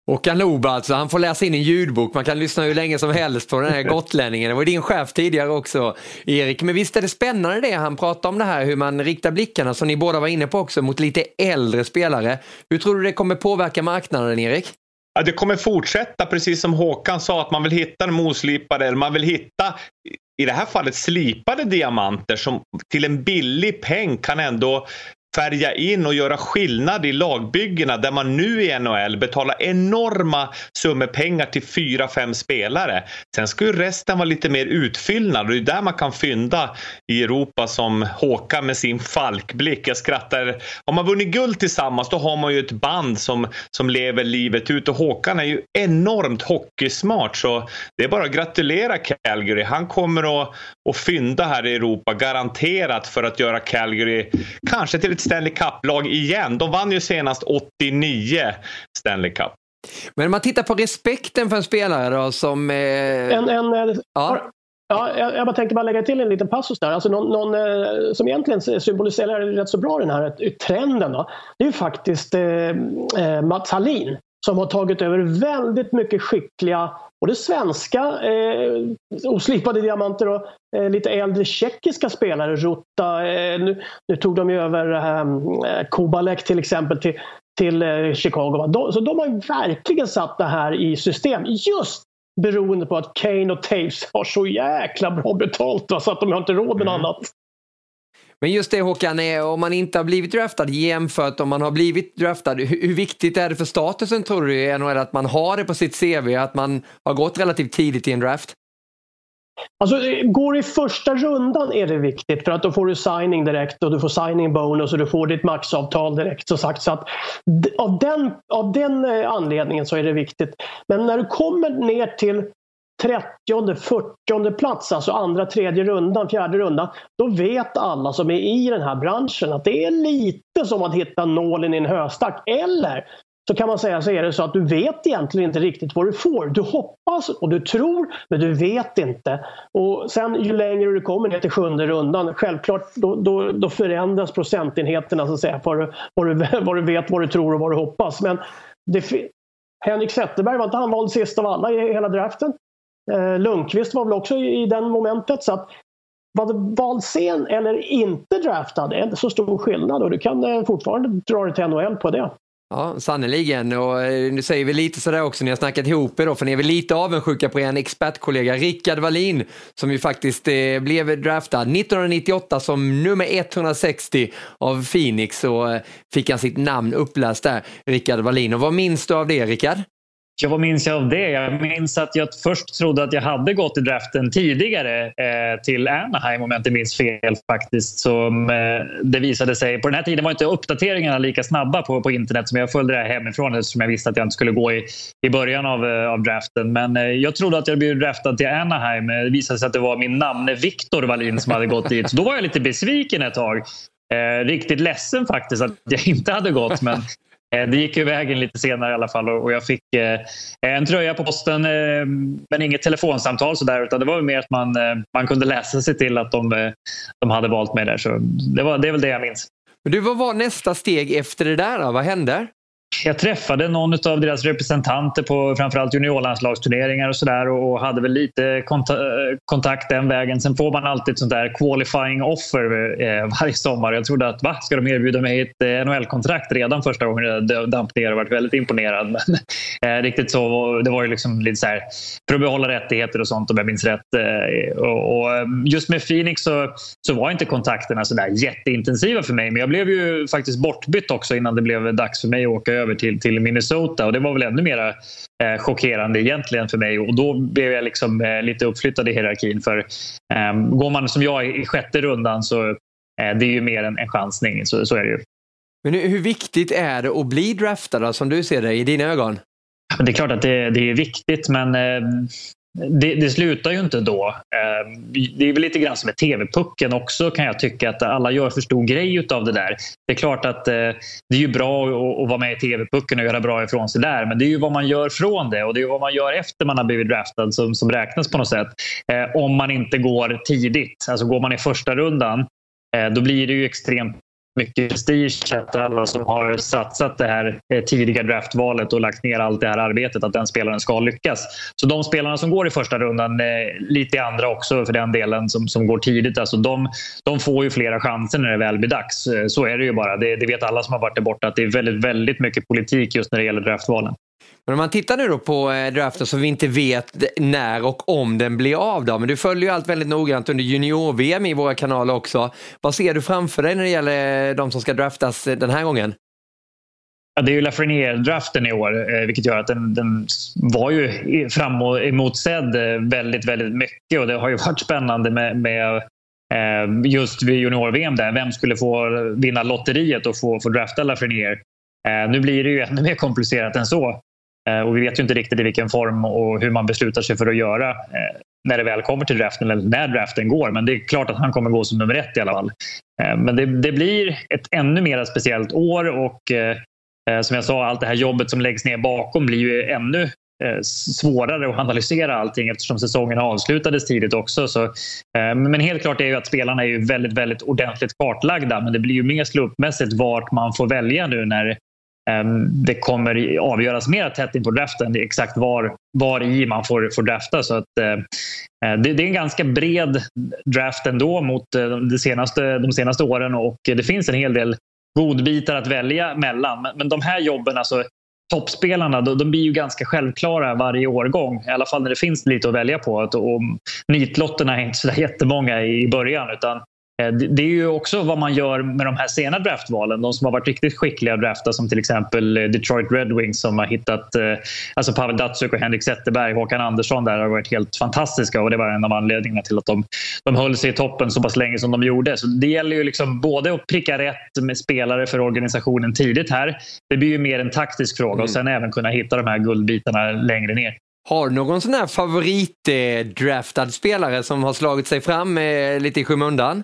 Håkan Loob alltså, han får läsa in en ljudbok. Man kan lyssna hur länge som helst på den här gotlänningen. Det var din chef tidigare också, Erik. Men visst är det spännande det han pratar om det här, hur man riktar blickarna, som ni båda var inne på också, mot lite äldre spelare. Hur tror du det kommer påverka marknaden, Erik? Ja, det kommer fortsätta precis som Håkan sa att man vill hitta en moslipade eller man vill hitta i det här fallet slipade diamanter som till en billig peng kan ändå färga in och göra skillnad i lagbyggena där man nu i NHL betalar enorma summor pengar till fyra, fem spelare. Sen ska ju resten vara lite mer utfyllnad och det är där man kan fynda i Europa som Håkan med sin falkblick. Jag skrattar. Har man vunnit guld tillsammans då har man ju ett band som, som lever livet ut och Håkan är ju enormt hockeysmart så det är bara att gratulera Calgary. Han kommer att, att fynda här i Europa garanterat för att göra Calgary kanske till ett Stanley Cup-lag igen. De vann ju senast 89 Stanley Cup. Men om man tittar på respekten för en spelare då som... Eh... En, en, eh, ja. Ja, jag, jag bara tänkte bara lägga till en liten passus där. Alltså någon, någon eh, som egentligen symboliserar rätt så bra den här trenden. Då, det är ju faktiskt eh, eh, Mats Hallin som har tagit över väldigt mycket skickliga både svenska eh, oslipade diamanter och eh, lite äldre tjeckiska spelare. Rutta, eh, nu, nu, tog de ju över eh, Kubalek till exempel till, till eh, Chicago. De, så de har verkligen satt det här i system just beroende på att Kane och Taves har så jäkla bra betalt va, så att de har inte råd med mm. annat. Men just det Håkan, om man inte har blivit draftad jämfört om man har blivit draftad, hur, viktigt är det för statusen tror du i NHL att man har det på sitt CV, att man har gått relativt tidigt i en draft? Alltså, går i första rundan är det viktigt för att då får du signing direkt och du får signing bonus och du får ditt maxavtal direkt. Så sagt. Så att, av, den, av den eh, anledningen så är det viktigt. Men när du kommer ner till 30, 40 plats, alltså andra, tredje rundan, fjärde rundan, då vet alla som är i den här branschen att det är lite som att hitta nålen i en höstack. Eller så kan man säga så är det så att du vet egentligen inte riktigt vad du får. Du hoppas och du tror, men du vet inte. Och sen ju längre du kommer ner till sjunde rundan, självklart då, då, då förändras procentenheterna så att säga, vad du, vad, du, vad du vet, vad du tror och vad du hoppas. Men det, Henrik Zetterberg var inte han vald sist av alla i hela draften. Eh, Lundqvist var väl också i, i den momentet. så att var vald sen eller inte draftad är inte så stor skillnad och du kan eh, fortfarande dra dig till NHL på det. Ja, sannerligen. Och eh, nu säger vi lite sådär också, ni har snackat ihop er då, för ni är väl lite avundsjuka på er expertkollega Rickard Wallin som ju faktiskt eh, blev draftad 1998 som nummer 160 av Phoenix och eh, fick han sitt namn uppläst där, Rickard Wallin. Och vad minns du av det, Rickard? Ja, vad minns jag av det? Jag minns att jag först trodde att jag hade gått i draften tidigare eh, till Anaheim om jag inte minns fel faktiskt. Som, eh, det visade sig, på den här tiden var inte uppdateringarna lika snabba på, på internet som jag följde det här hemifrån eftersom jag visste att jag inte skulle gå i, i början av, eh, av draften. Men eh, jag trodde att jag blivit draftad till Anaheim. Eh, det visade sig att det var min namne Viktor Wallin som hade gått dit. Så då var jag lite besviken ett tag. Eh, riktigt ledsen faktiskt att jag inte hade gått. Men Eh, det gick ju vägen lite senare i alla fall och jag fick eh, en tröja på posten eh, men inget telefonsamtal sådär utan det var mer att man, man kunde läsa sig till att de, de hade valt mig där. Så det, var, det är väl det jag minns. Men du, vad var nästa steg efter det där? Då? Vad hände? Jag träffade någon av deras representanter på framförallt juniorlandslagsturneringar och sådär och hade väl lite kontakt den vägen. Sen får man alltid ett sånt där qualifying offer eh, varje sommar. Jag trodde att va, ska de erbjuda mig ett eh, NHL-kontrakt redan första gången jag damp ner och varit väldigt imponerad. Men eh, riktigt så, det var ju liksom lite så här, för att behålla rättigheter och sånt om jag minns rätt. Eh, och, och eh, just med Phoenix så, så var inte kontakterna så där jätteintensiva för mig. Men jag blev ju faktiskt bortbytt också innan det blev dags för mig att åka över till, till Minnesota och det var väl ännu mer eh, chockerande egentligen för mig och då blev jag liksom eh, lite uppflyttad i hierarkin för eh, går man som jag i sjätte rundan så eh, det är ju mer en, en chansning, så, så är det ju. Men hur viktigt är det att bli draftad som du ser det i dina ögon? Det är klart att det, det är viktigt men eh, det, det, slutar ju inte då. Ehm, det är väl lite grann som med TV-pucken också kan jag tycka att alla gör för stor grej av det där. Det är klart att eh, det är ju bra att vara med i TV-pucken och göra bra ifrån sig där men det är ju vad man gör från det och det är vad man gör efter man har blivit draftad som, som räknas på något sätt. Eh, om man inte går tidigt, alltså går man i första rundan eh, då blir det ju extremt mycket prestige att alla som har satsat det här eh, tidiga draftvalet och lagt ner allt det här arbetet att den spelaren ska lyckas. Så de spelarna som går i första rundan, lite lite andra också för den delen som, som går tidigt, alltså de, de får ju flera chanser när det väl blir dags. Eh, så är det ju bara. Det, det vet alla som har varit där borta att det är väldigt, väldigt mycket politik just när det gäller draftvalen. Men om man tittar nu då på eh, draften som vi inte vet när och om den blir av då, men du följer ju allt väldigt noggrant under junior-VM i våra kanaler också. Vad ser du framför dig när det gäller de som ska draftas eh, den här gången? Ja, det är ju Lafreniere-draften i år, eh, vilket gör att den, den var ju framåtsedd väldigt, väldigt mycket och det har ju varit spännande med, med just vid junior-VM där. Vem skulle få vinna lotteriet och få, få drafta Lafreniere? Nu blir det ju ännu mer komplicerat än så. Eh, och vi vet ju inte riktigt i vilken form och hur man beslutar sig för att göra eh, när det väl kommer till draften eller när draften går. Men det är klart att han kommer gå som nummer ett i alla fall. Eh, men det, det blir ett ännu mer speciellt år och som jag sa, allt det här jobbet som läggs ner bakom blir ju ännu svårare att analysera allting eftersom säsongen avslutades tidigt också. Så, men helt klart är ju att spelarna är ju väldigt, väldigt ordentligt kartlagda men det blir ju mer slumpmässigt vart man får välja nu när Ehm, det kommer avgöras mer tätt in på draften, exakt var, var i man får, får drafta. Så att, eh, eh det, det, är en ganska bred draft ändå mot eh, de senaste, de senaste åren och det finns en hel del godbitar att välja mellan. Men, men de här jobben, alltså toppspelarna, de, de blir ju ganska självklara varje årgång. I alla fall när det finns lite att välja på. Och nitlotterna är inte så jättemånga i början utan det är ju också vad man gör med de här sena draftvalen. De som har varit riktigt skickliga att drafta som till exempel eh, Detroit Red Wings som har hittat eh, alltså Pavel Datsuk och Henrik Zetterberg, Håkan Andersson där har varit helt fantastiska och det var en av anledningarna till att de, de höll sig i toppen så pass länge som de gjorde. Så det gäller ju liksom både att pricka rätt med spelare för organisationen tidigt här. Det blir ju mer en taktisk fråga mm. och sen även kunna hitta de här guldbitarna längre ner. Har du någon sån här favoritdraftad spelare som har slagit sig fram lite i skymundan?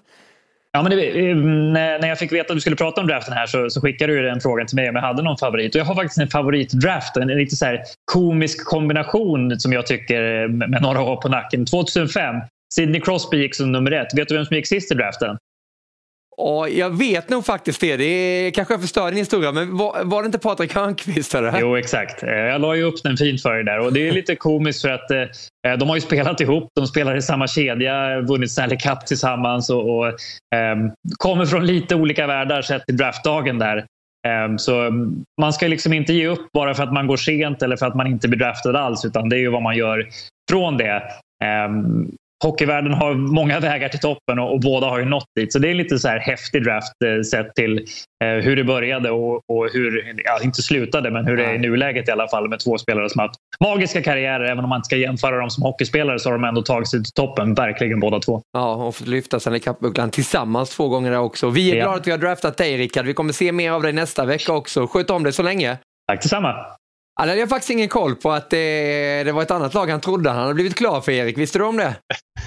Ja, men det, eh, när jag fick veta att du skulle prata om draften här så, så skickade du den frågan till mig om jag hade någon favorit. Och jag har faktiskt en favoritdraft. En, en lite så komisk kombination som jag tycker eh, med några år på nacken. 2005. Sidney Crosby gick som nummer ett. Vet du vem som gick sist i draften? Ja, jag vet nog faktiskt det. Det är, kanske jag förstör din historia, men var, var det inte Patrik Hörnqvist? Eller? Jo, exakt. Eh, jag la ju upp den fint för dig där. Och det är lite komiskt för att eh, eh, de har ju spelat ihop. De spelar i samma kedja, vunnit Stanley Cup tillsammans och, och eh, kommer från lite olika världar sett till draftdagen där. Eh, så ehm, man ska liksom inte ge upp bara för att man går sent eller för att man inte blir draftad alls, utan det är ju vad man gör från det. Ehm, Hockeyvärlden har många vägar till toppen och, och, båda har ju nått dit. Så det är lite så här häftig draft eh, sett till eh, hur det började och, och hur, ja, inte slutade, men hur det är i nuläget i alla fall med två spelare som har haft magiska karriärer. Även om man inte ska jämföra dem som hockeyspelare så har de ändå tagit sig till toppen, verkligen båda två. Ja, och fått lyfta Stanley Cup-bucklan tillsammans två gånger också. Vi är ja. glada att vi har draftat dig Rickard. Vi kommer se mer av dig nästa vecka också. Sköt om dig så länge. Tack detsamma. Han hade jag faktiskt ingen koll på att det, det var ett annat lag han trodde han hade blivit klar för Erik. Visste du om det?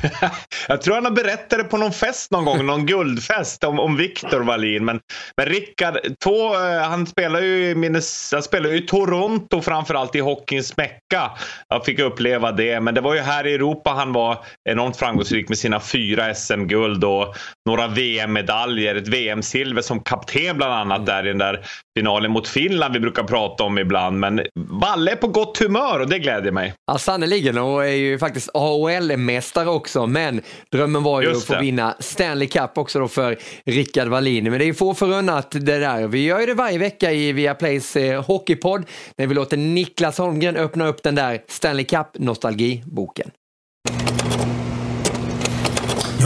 jag tror han har berättat det på någon fest någon gång, någon guldfest om, om Viktor Wallin. Men, men Rickard, två, eh, han spelar ju i, minnes, han spelar i Toronto framförallt i hockeyns mecka. Jag fick uppleva det, men det var ju här i Europa han var enormt framgångsrik med sina fyra SM-guld och några VM-medaljer, ett VM-silver som kapten bland annat där i den där finalen mot Finland vi brukar prata om ibland. Men Valle är på gott humör och det gläder mig. Ja, sannerligen och är ju faktiskt AHL-mästare också, men drömmen var ju Just att få det. vinna Stanley Cup också då för Rickard Wallin. Men det är ju få förunnat det där. Vi gör ju det varje vecka i Viaplays eh, hockeypodd när vi låter Niklas Holmgren öppna upp den där Stanley Cup-nostalgiboken.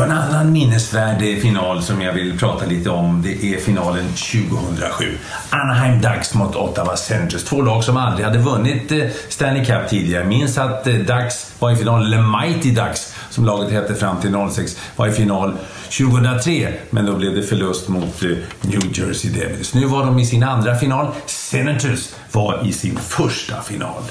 Ja, en annan minnesvärd final som jag vill prata lite om det är finalen 2007. Anaheim Ducks mot Ottawa Senators. Två lag som aldrig hade vunnit eh, Stanley Cup tidigare. Minns att eh, Ducks var i final, eller Mighty Ducks som laget hette fram till 06, var i final 2003. Men då blev det förlust mot eh, New Jersey Devils. Nu var de i sin andra final. Senators var i sin första final.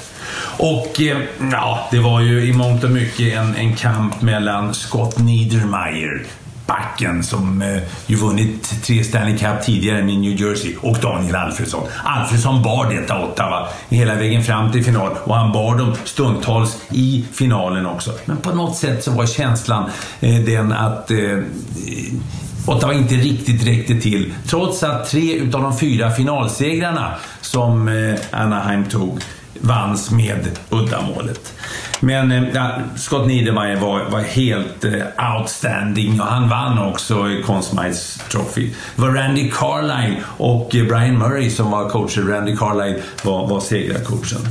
Och eh, ja, det var ju i mångt och mycket en, en kamp mellan Scott Niedermayer backen som eh, ju vunnit tre Stanley Cup tidigare med New Jersey och Daniel Alfredsson. Alfredsson bar detta Ottawa hela vägen fram till final och han bar dem stundtals i finalen också. Men på något sätt så var känslan eh, den att eh, Ottawa inte riktigt räckte till trots att tre utav de fyra finalsegrarna som eh, Anaheim tog vanns med uddamålet. Men eh, ja, Scott Niedermayer var, var helt eh, outstanding och han vann också Conn Trophy. Det var Randy Carline och eh, Brian Murray som var coacher. Randy Carline var, var segrarcoachen.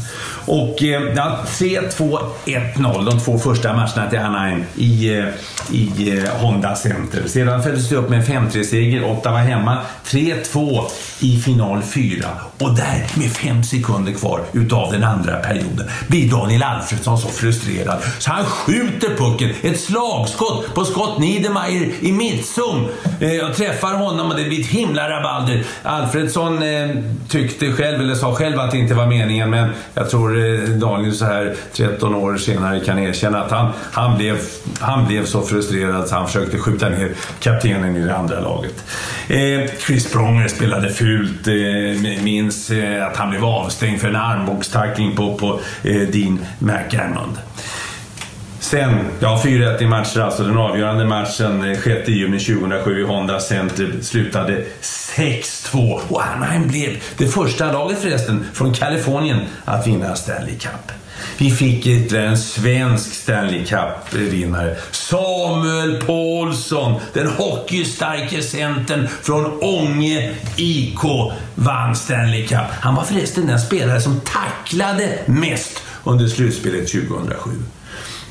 Och eh, ja, 3-2, 1-0 de två första matcherna till Anaheim i, eh, i eh, Honda Center. Sedan följdes det upp med en 5-3-seger. Ottawa hemma. 3-2 i final 4. Och där, med fem sekunder kvar utav den andra perioden, blir Daniel Alfredsson så frustrerad. Så han skjuter pucken, ett slagskott på Scott Niedermayer i mittzon eh, och träffar honom och det blir ett himla rabalder. Alfredsson eh, tyckte själv, eller sa själv att det inte var meningen, men jag tror eh, Daniel så här 13 år senare kan erkänna att han, han, blev, han blev så frustrerad så han försökte skjuta ner kaptenen i det andra laget. Eh, Chris Pronger spelade fult, eh, minns eh, att han blev avstängd för en armbågstackling på, på eh, Dean McAmmond. Sen, ja 4-1 i matcher alltså. Den avgörande matchen eh, 6 juni 2007 i Honda Center slutade 6-2. Och Anaheim blev det första laget förresten från Kalifornien att vinna Stanley Cup. Vi fick ytterligare eh, en svensk Stanley Cup-vinnare. Samuel Paulsson, den hockeystarke centern från Ånge IK, vann Stanley Cup. Han var förresten den spelare som tacklade mest under slutspelet 2007.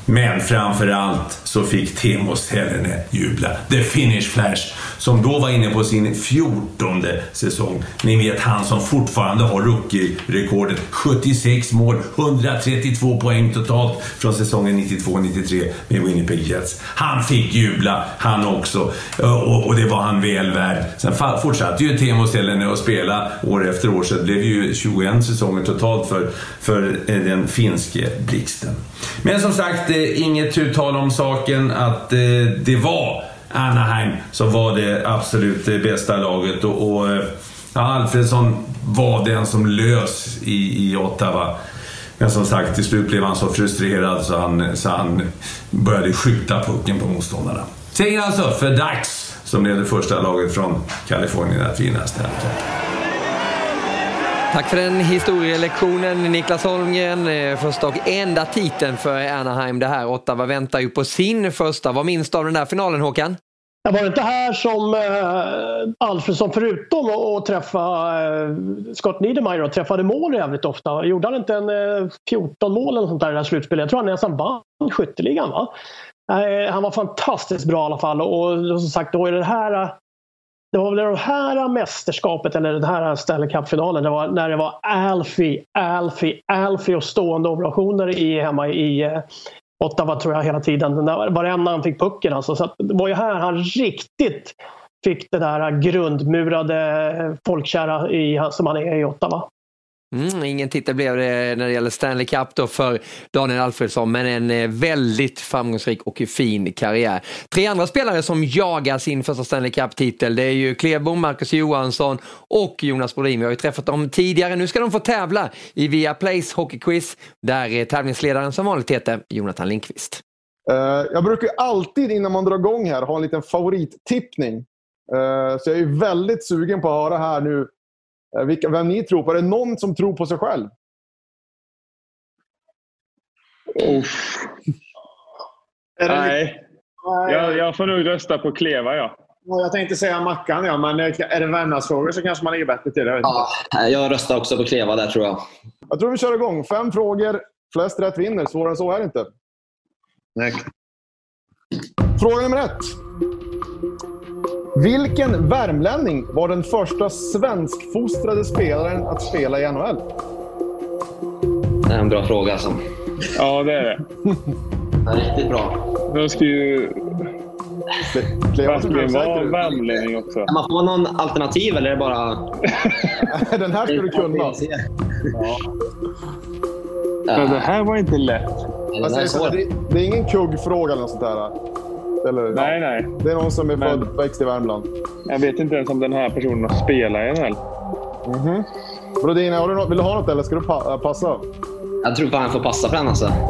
Men framför allt så fick Teemu Selänne jubla. The Finish Flash, som då var inne på sin fjortonde säsong. Ni vet han som fortfarande har rookie-rekordet. 76 mål, 132 poäng totalt från säsongen 92-93 med Winnipeg Jets. Han fick jubla, han också. Eh, och, och det var han väl värd. Sen fortsatte ju Teemu Selänne att spela år efter år, så det blev ju 21 säsonger totalt för, för eh, den finske blixten. Men som sagt, eh, inget tu tal om saken att eh, det var Anaheim som var det absolut eh, bästa laget. Och, och eh, ja, Alfredsson var den som lös i, i Ottawa. Men som sagt, till slut blev han så frustrerad så han, så han började skjuta pucken på motståndarna. Seger alltså för Dax som blev det första laget från Kalifornien att vinna Stanley Cup. Tack för den historielektionen Niklas Holmgren. Eh, första och enda titeln för Anaheim det här. Ottawa väntar ju på sin första. Vad minns du av den där finalen Håkan? Ja, var det inte här som eh, Alfredsson förutom att, att träffa eh, Scott Niedermayer och träffade mål jävligt ofta. Gjorde han inte en eh, 14 mål eller sånt där i det här slutspelet? Jag tror han nästan vann skytteligan va? Eh, han var fantastiskt bra i alla fall och, och som sagt då är det här eh, det var väl det här mästerskapet eller den här Stanley Cup-finalen det var när det var Alfie, Alfie, Alfie och stående ovationer i, hemma i eh, Ottawa tror jag hela tiden. Varenda han fick pucken alltså. Så att det var ju här han riktigt fick det där grundmurade eh, folkkära i, som han är i Ottawa. Mm, ingen titel blev det när det gäller Stanley Cup då för Daniel Alfredsson, men en eh, väldigt framgångsrik och fin karriär. Tre andra spelare som jagar sin första Stanley Cup-titel, det är ju Klebom, Marcus Johansson och Jonas Brodin. Vi har ju träffat dem tidigare. Nu ska de få tävla i Viaplays hockeyquiz där tävlingsledaren som vanligt heter Jonathan Lindqvist. Eh, jag brukar alltid innan man drar igång här ha en liten favorittippning. Eh, så jag är väldigt sugen på att höra här nu vilka, vem ni tror på. Är det någon som tror på sig själv? Nej. Jag, jag får nog rösta på Kleva, ja. Ja, Jag tänkte säga Mackan, ja, men är det Värmlandsfrågor så kanske man ligger bättre till. Jag, Ja, jag röstar också på Kleva där tror jag. Jag tror vi kör igång. Fem frågor, flest rätt vinner. Svårare än så är det inte. Nej. Fråga nummer ett. Vilken värmlänning var den första svenskfostrade spelaren att spela i NHL? Det är en bra fråga alltså. Ja, det är det. Ja, riktigt bra. Jag ska ju verkligen vara värmlänning också. Kan man få någon alternativ eller är det bara... Den här ska du kunna. Men det här var inte lätt. Jag säger så, det, det är ingen kuggfråga eller något sånt där. Eller, Nej, nej. Det är någon som är Men- född och växt i Värmland. Jag vet inte ens om den här personen har spelat i NHL. Mhm. Brodin, har du något, vill du ha något eller ska du pa- äh, passa? Jag tror fan jag får passa på den alltså.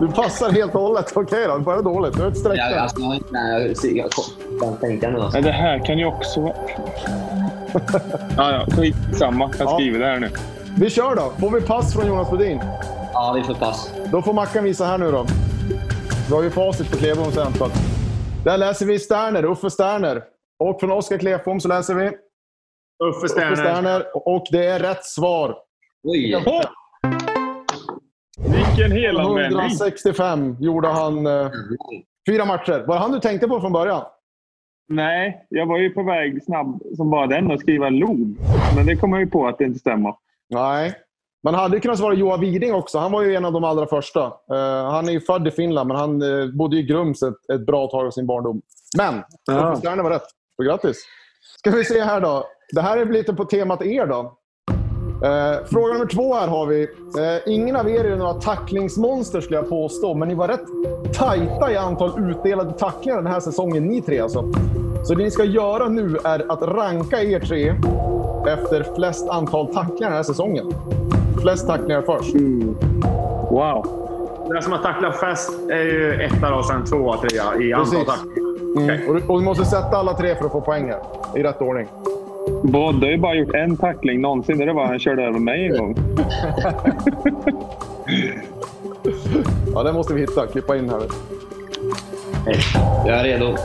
Du passar helt och hållet. Okej då, bara dåligt. Du har ett streck där. alltså, jag, nej, jag, jag, jag, tänker nu alltså. Det här kan ju också vara... Ja, ja, skitsamma. Jag skriver det här nu. Vi kör då. Får vi pass från Jonas Brodin? Ja, vi får pass. Då får Mackan visa här nu då. Vi har ju facit på Klebom sen. så att- Där läser vi Sterner, Uffe Sterner. Och från Oskar Klefbom så läser vi Uffe Sterner. Sterner. Och det är rätt svar. Oj! Vilken helanvändning! 165 gjorde han eh, fyra matcher. Var det han du tänkte på från början? Nej, jag var ju på väg snabb som bara den och skriva Loob. Men det kom jag ju på att det inte stämmer. Nej. Man hade ju kunnat svara Joa Widing också. Han var ju en av de allra första. Eh, han är ju född i Finland, men han uh, bodde i Grums ett, ett bra tag av sin barndom. Men, Ja. Sterner var rätt. Så grattis! Ska vi se här då. Det här är lite på temat er då. Eh, fråga nummer två här har vi. Eh, ingen av er är några tacklingsmonster skulle jag påstå, men ni var rätt tajta i antal utdelade tacklingar den här säsongen, ni tre alltså. Så det ni ska göra nu är att ranka er tre efter flest antal tacklingar den här säsongen. Flest tacklingar först. Wow. Den som har tacklat flest är ju etta och sen tvåa, trea i antal tacklingar. Mm. Och, du, och du måste sätta alla tre för att få poäng här. I rätt ordning. Brodde har ju bara gjort en tackling någonsin. Det var han körde över mig en gång. Ja, det måste vi hitta. Klippa in här. Jag är redo.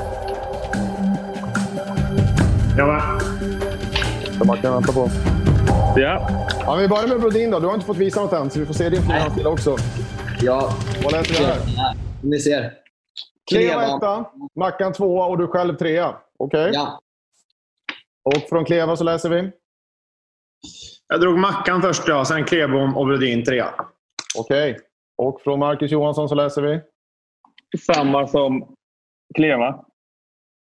Jag med. Så man kan vänta på. Ja. ja vi börjar med Brodin då. Du har inte fått visa något än, så vi får se din frihandstil också. Ja. Vad läser vi här? Ni ser. Kleva etta, Mackan tvåa och du själv trea. Okej? Ja. Och från Kleva så läser vi? Jag drog Mackan först, ja. Sen Klebom och Brodin trea. Okej. Och från Marcus Johansson så läser vi? Samma som Kleva.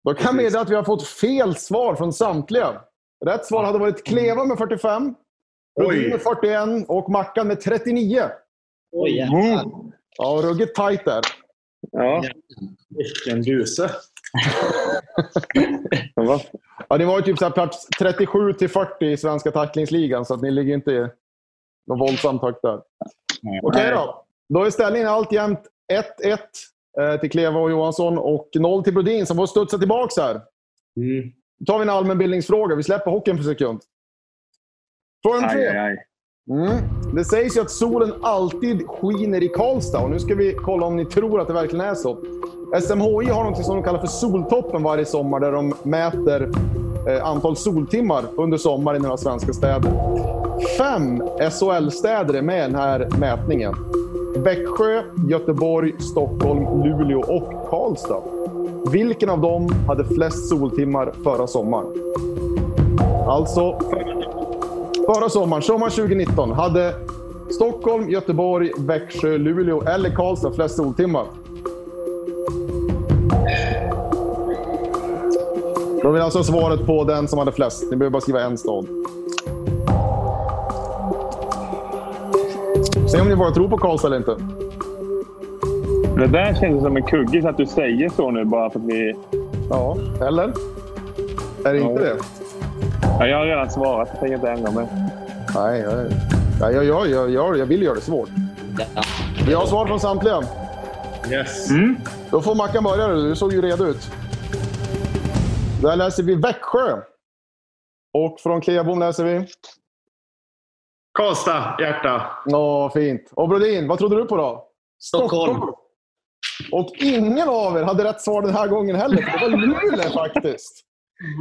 Då kan jag meddela att vi har fått fel svar från samtliga. Rätt svar hade varit Kleva med 45, Brodin Oj. med 41 och Mackan med 39. Oj, jävlar. Ja, ruggigt tajt där. Ja. Vilken buse. Ja, det var ju typ så här plats 37 till 40 i svenska tacklingsligan, så att ni ligger inte i någon våldsam takt där. Okej då. Då är ställningen alltjämt 1-1 eh, till Kleva och Johansson och 0 till Brodin som får studsa tillbaka här. Då tar vi en allmänbildningsfråga. Vi släpper hockeyn för en sekund. Fråga tre. aj, aj. Mm. Det sägs ju att solen alltid skiner i Karlstad och nu ska vi kolla om ni tror att det verkligen är så. SMHI har något som de kallar för Soltoppen varje sommar där de mäter eh, antal soltimmar under sommaren i några svenska städer. Fem SHL-städer är med i den här mätningen. Växjö, Göteborg, Stockholm, Luleå och Karlstad. Vilken av dem hade flest soltimmar förra sommaren? Alltså, förra sommaren, sommaren 2019, hade Stockholm, Göteborg, Växjö, Luleå eller Karlstad flest soltimmar? Då vill alltså ha svaret på den som hade flest. Ni behöver bara skriva en stad. Se om ni vågar tro på Karlstad eller inte. Det där känns som en kuggis att du säger så nu bara för att vi... Ja, eller? Är det inte det? Ja, jag har redan svarat. Jag tänker inte ändra mig. Nej, jag, jag, jag, jag, jag, jag, vill göra det svårt. Vi har svar från samtliga. Yes. Då får Mackan börja. Du Du såg ju redo ut. Där läser vi Växjö. Och från Kleabom läser vi? Karlstad, hjärta. Ja, fint. Och Brodin, vad trodde du på då? Stockholm. Och ingen av er hade rätt svar den här gången heller. Det var Luleå faktiskt.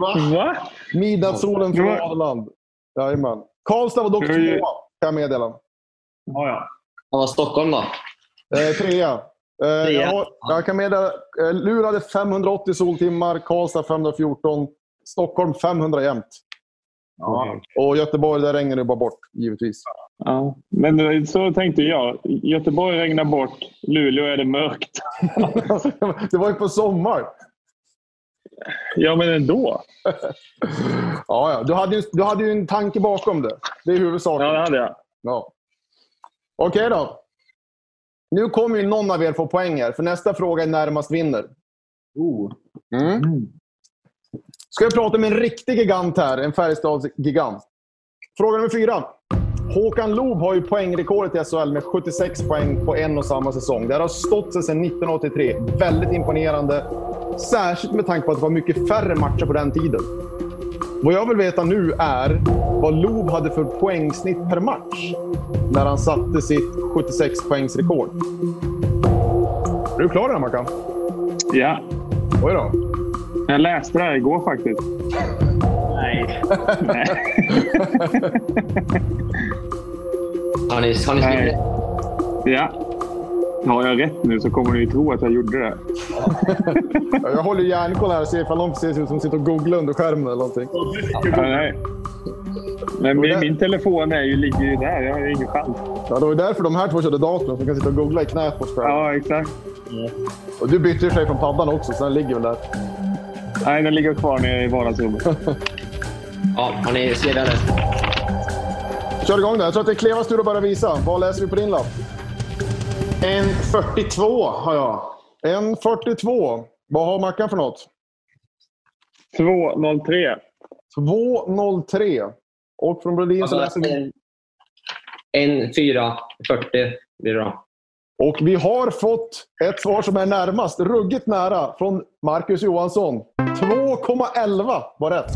Va? Midnattssolen från Ja. Arland. Jajamän. Karlstad var dock tvåa, kan jag meddela. Ja, ja. Vad var Stockholm då? Eh, trea. Eh, Trea. jag, jag kan meddela. Eh, Luleå hade 580 soltimmar, Karlstad 514, Stockholm 500 jämt. Ja. Och Göteborg, där regnar det bara bort, givetvis. Ja. Men så tänkte jag. Göteborg regnar bort. Luleå är det mörkt. det var ju på sommar. Ja, men ändå. Ja, ja. Du, hade ju, du hade ju en tanke bakom det. Det är huvudsaken. Ja, det hade jag. Ja. Okej då. Nu kommer ju någon av er få poäng här, för nästa fråga är närmast vinner. Mm. Ska vi prata med en riktig gigant här, en Färjestadsgigant. Fråga nummer fyra. Håkan Loob har ju poängrekordet i SHL med 76 poäng på en och samma säsong. Det har stått sig sedan 1983. Väldigt imponerande. Särskilt med tanke på att det var mycket färre matcher på den tiden. Vad jag vill veta nu är vad Loob hade för poängsnitt per match när han satte sitt 76 poängsrekord. Är du klar där, Mackan? Ja. Oj då. Jag läste det här igår faktiskt. Nej. Har ni, har ni Nej. skrivit? Ja. Har jag rätt nu så kommer ni tro att jag gjorde det. Ja, Jag håller järnkoll här och ser ifall någon ser ut som sitter och googlar under skärmen eller någonting. Ja, nej. Men min, min telefon är ju, ligger ju där. Jag har ju ingen chans. Ja, det var därför de här två körde datorn, så de kan sitta och googla i knät på skärmen. Ja, exakt. Och du bytte ju sig från paddan också, så den ligger väl där. Nej, den ligger kvar nere i vardagsrummet. Ja, har ni skrivit eller? Kör igång där. Jag tror att det är Klevas tur att börja visa. Vad läser vi på din lapp? En 42 har jag. En 42. Vad har Mackan för något? 2.03. 2.03. Och från Brodin så läser vi... En, fyra, 40 blir det då. Och vi har fått ett svar som är närmast, ruggigt nära, från Marcus Johansson. 2,11 var rätt.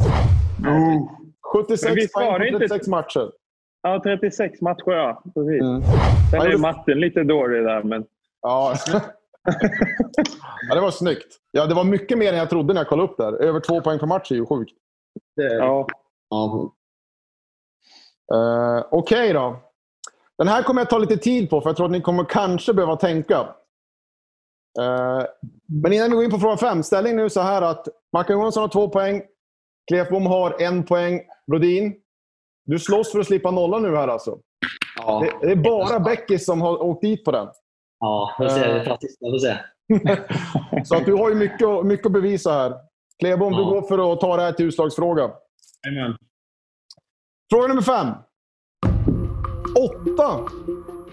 Men 76 visst var poäng på inte- 36 matcher. Ja, 36 matcher ja. Precis. Mm. Sen Ja, är det- matten lite dålig där, men... Ja. ja, det var snyggt. Ja, det var mycket mer än jag trodde när jag kollade upp där. Över två poäng per match är ju sjukt. Ja. Ja. Uh, Okej då. Den här kommer jag ta lite tid på, för jag tror att ni kommer kanske behöva tänka. Eh, men innan vi går in på fråga fem. Ställning nu så här att Mackan Johansson har två poäng. Klefbom har en poäng. Brodin, du slåss för att slippa nolla nu här alltså. Ja. Det, det är bara Beckis som har åkt dit på den. Ja, får se. Vi tar sista, får se. Så att du har ju mycket, mycket att bevisa här. Klebom, du Ja. går för att ta det här till utslagsfråga. Amen. Fråga nummer fem. Åtta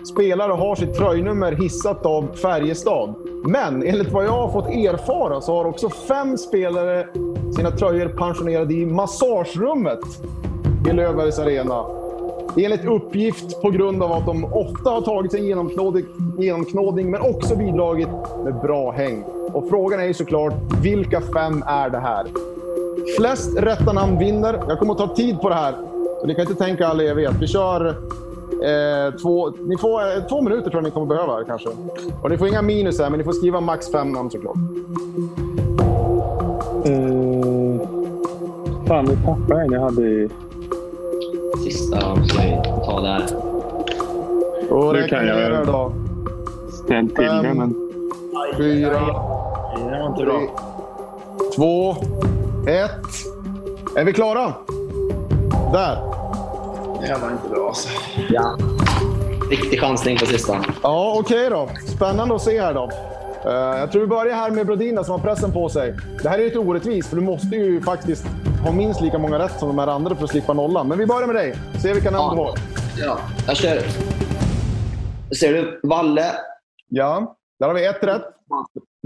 spelare har sitt tröjnummer hissat av Färjestad. Men enligt vad jag har fått erfara så har också fem spelare sina tröjor pensionerade i massagerummet i Löfbergs Arena. Enligt uppgift på grund av att de ofta har tagit sig genomknådning, genomknådning men också bidragit med bra häng. Och frågan är ju såklart, vilka fem är det här? Flest rätta namn vinner. Jag kommer att ta tid på det här. Så ni kan inte tänka all evighet. Vi kör eh, två, ni får, eh, två minuter tror jag ni kommer behöva kanske. Och ni får inga minus här, men ni får skriva max fem namn såklart. Uh, fan, nu tappade jag en jag hade i... Sista ska vi ta där. Och räkna kan jag- här då. Ställ till det, men... Fyra, Det var inte tre, bra. två, ett. Är vi klara? Där. Det var inte bra alltså. Ja. Riktig chansning på sista. Ja, okej då. Spännande att se här då. Eh, jag tror vi börjar här med Brodina som har pressen på sig. Det här är lite orättvist, för du måste ju faktiskt ha minst lika många rätt som de här andra för att slippa nollan. Men vi börjar med dig. Se vilka namn du har. Ja, jag kör. Ser du? Valle. Ja, där har vi ett rätt.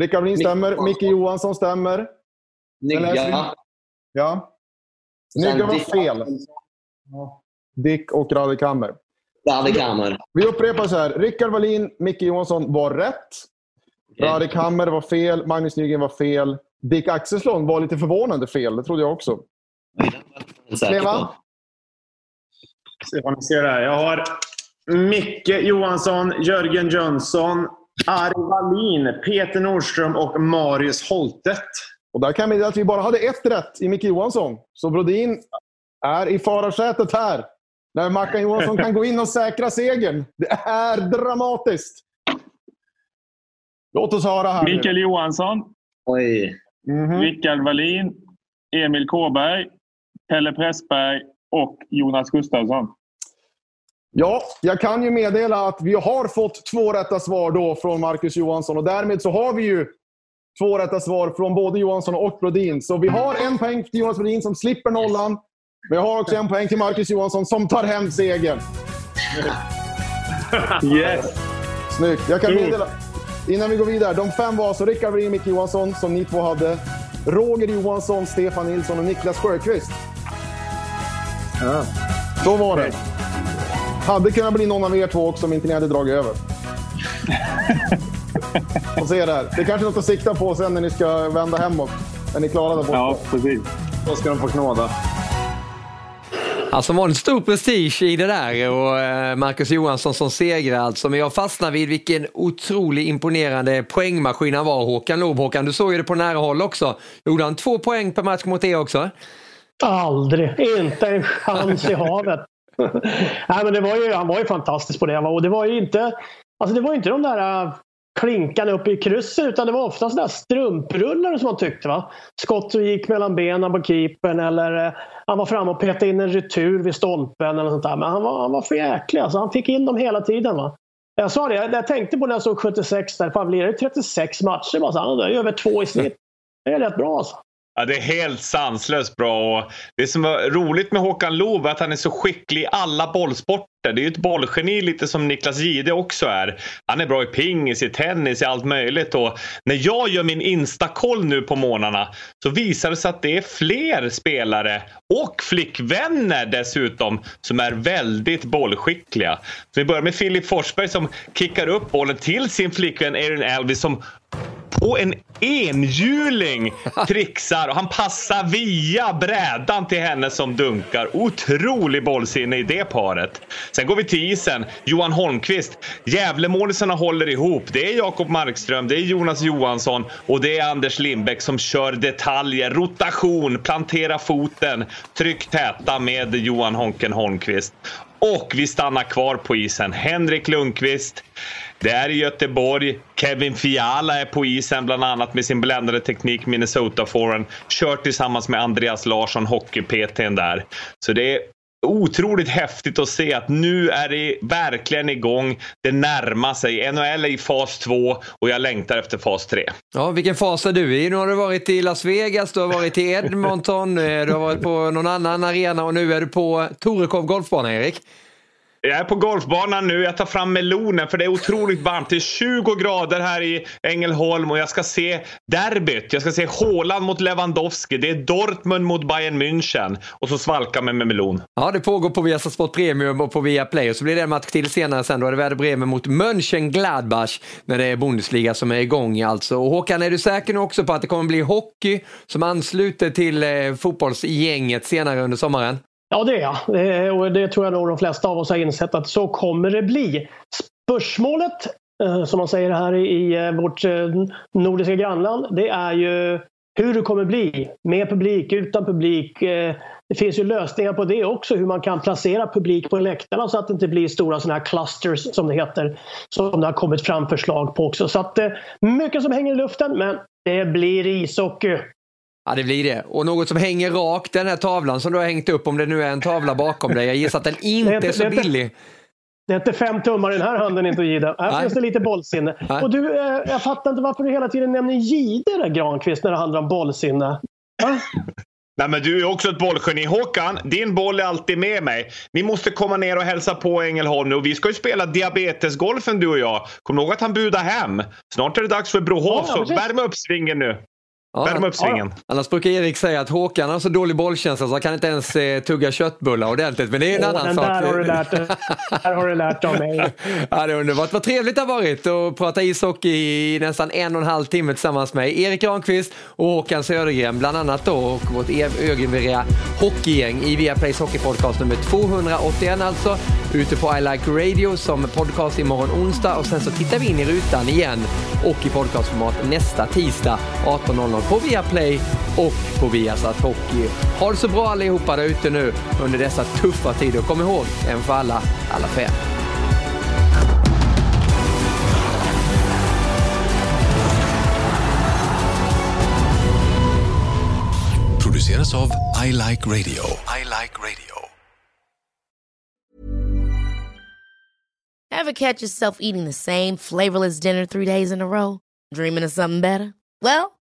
Rickard Wallin stämmer. Micke Johansson stämmer. Sen läser vi- Nygga. Ja. Sen Nygga var fel. Dick och Radek Hammer. David Kammer. Vi upprepar så här. Rickard Wallin, Micke Johansson var rätt. Radek Hammer var fel. Magnus Nygren var fel. Dick Axelsson var lite förvånande fel. Det trodde jag också. Vad ni ser här. Jag har Micke Johansson, Jörgen Jönsson, Ari Wallin, Peter Nordström och Marius Holtet. Och där kan meddela att vi bara hade ett rätt i Micke Johansson. Så Brodin är i fararsätet här. När Mackan Johansson kan gå in och säkra segern. Det är dramatiskt. Låt oss höra här. Mikael. Johansson. Oj. Mhm. Rickard Wallin. Emil Kåberg. Pelle Pressberg och Jonas Gustafsson. Ja, jag kan ju meddela att vi har fått två rätta svar då från Marcus Johansson. Och därmed så har vi ju två rätta svar från både Johansson och Brodin. Så vi har en poäng till Jonas Brodin som slipper nollan. Men jag har också en poäng till Marcus Johansson som tar hem segern. Yes. Snyggt. Jag kan meddela, innan vi går vidare. De fem var alltså Rickard Micke Johansson, som ni två hade. Roger Johansson, Stefan Nilsson och Niklas Sjöqvist. Så var det. Hade kunnat bli någon av er två också om inte ni hade dragit över. Och se där. Det är kanske något att sikta på sen när ni ska vända hemåt. Är ni klara där borta? Ja, precis. Då ska de få knåda. Alltså var en stor prestige i det där och eh, Marcus Johansson som segrar alltså. Men jag fastnar vid vilken otroligt imponerande poängmaskin han var Håkan Loob. Håkan, du såg ju det på nära håll också. Gjorde han två poäng per match mot er också? Aldrig. Inte en chans i havet. Nej, men det var ju, han var ju fantastisk på det. Och det var ju inte, alltså det var ju inte de där eh, äh, klinkarna uppe i krysset utan det var ofta sådana strumprullar som man tyckte. Va? Skott som gick mellan benen på keepern eller eh, han var framme och petade in en retur vid stolpen eller sånt där. Men han var, han var för jäklig. Alltså, han fick in dem hela tiden. Va? Jag sa det, jag, jag tänkte på när jag såg 76 där. Fan, blir det 36 matcher? Bara, så, han är över två i snitt. Det är rätt bra alltså. Ja, det är helt sanslöst bra. Och det som var roligt med Håkan Loob är att han är så skicklig i alla bollsporter. Det är ju ett bollgeni lite som Niklas Gide också är. Han är bra i pingis, i tennis, i allt möjligt. Och när jag gör min instakoll nu på morgnarna så visar det sig att det är fler spelare och flickvänner dessutom som är väldigt bollskickliga. Så vi börjar med Filip Forsberg som kickar upp bollen till sin flickvän Erin Elvis som på en enhjuling trixar och han passar via brädan till henne som dunkar. Otrolig bollsinne i det paret. Sen går vi till isen. Johan Holmqvist. Gävlemålisarna håller ihop. Det är Jakob Markström, det är Jonas Johansson och det är Anders Lindbäck som kör detaljer, rotation, plantera foten, tryck täta med Johan Honken Holmqvist. Och vi stannar kvar på isen. Henrik Lundqvist. Det är i Göteborg. Kevin Fiala är på isen bland annat med sin bländande teknik minnesota foren Kört tillsammans med Andreas Larsson, hockey-PTn där. Så det är otroligt häftigt att se att nu är det verkligen igång. Det närmar sig. NHL är i fas 2 och jag längtar efter fas 3. Ja, vilken fas är du i? Nu har du varit i Las Vegas, du har varit i Edmonton, eh, du har varit på någon annan arena och nu är du på Torekov golfbana, Erik. Jag är på golfbanan nu. Jag tar fram melonen för det är otroligt varmt. Det är 20 grader här i Ängelholm och jag ska se derbyt. Jag ska se Haaland mot Lewandowski. Det är Dortmund mot Bayern München. Och så svalka mig med melon. Ja, det pågår på Viasat Sport Premium och på Viaplay och så blir det en match till senare sen. Då är det Werder Bremen mot Mönchengladbach när det är Bundesliga som är igång alltså. Och Håkan, är du säker nu också på att det kommer bli hockey som ansluter till eh, fotbollsgänget senare under sommaren? Ja, det är jag. Det, och det tror jag nog de flesta av oss har insett att så kommer det bli. Spörsmålet, eh, som man säger här i eh, vårt nordiska grannland, det är ju hur det kommer bli. Med publik, utan publik. Det finns ju lösningar på det också, hur man kan placera publik på läktarna så att det inte blir stora sådana här clusters som det heter. Som det har kommit fram förslag på också. Så att mycket som hänger i luften, men det blir ishockey. Ja, det blir det. Och något som hänger rakt, den här tavlan som du har hängt upp, om det nu är en tavla bakom dig. Jag gissar att den inte är så billig. Det är inte fem tummar i den här handen inte Gide. Här Nej. finns det lite bollsinne. Nej. Och du, eh, jag fattar inte varför du hela tiden nämner Gide där, Granqvist när det handlar om bollsinne. Nej, men du är också ett bollgeni. Håkan, din boll är alltid med mig. Ni måste komma ner och hälsa på Ängelholm nu. Och vi ska ju spela diabetesgolfen du och jag. Kom ihåg att han budar hem. Snart är det dags för Brohof, Ja, så värm upp svingen nu. Värm upp svingen. Annars brukar Erik säga att Håkan har så dålig bollkänsla så han kan inte ens eh, tugga köttbullar ordentligt. Men det är en Åh, annan sak. där har du lärt dig. där har du lärt av mig. Ja, det är underbart. Vad trevligt det har varit att prata ishockey i nästan en och en halv timme tillsammans med Erik Granqvist och Håkan Södergren bland annat då och vårt ögonvärdiga hockeygäng i Viaplays Hockeypodcast nummer 281 alltså. Ute på I Like Radio som podcast imorgon onsdag och sen så tittar vi in i rutan igen och i podcastformat nästa tisdag 18.00 på Viaplay och på Viasat Hockey. Ha det så bra allihopa där ute nu under dessa tuffa tider. Kom ihåg, en för alla, alla fem. Produceras av I Like Radio. I like radio. Ever catch yourself eating the same flavorless dinner three days in a row? Dreaming of something better? Well,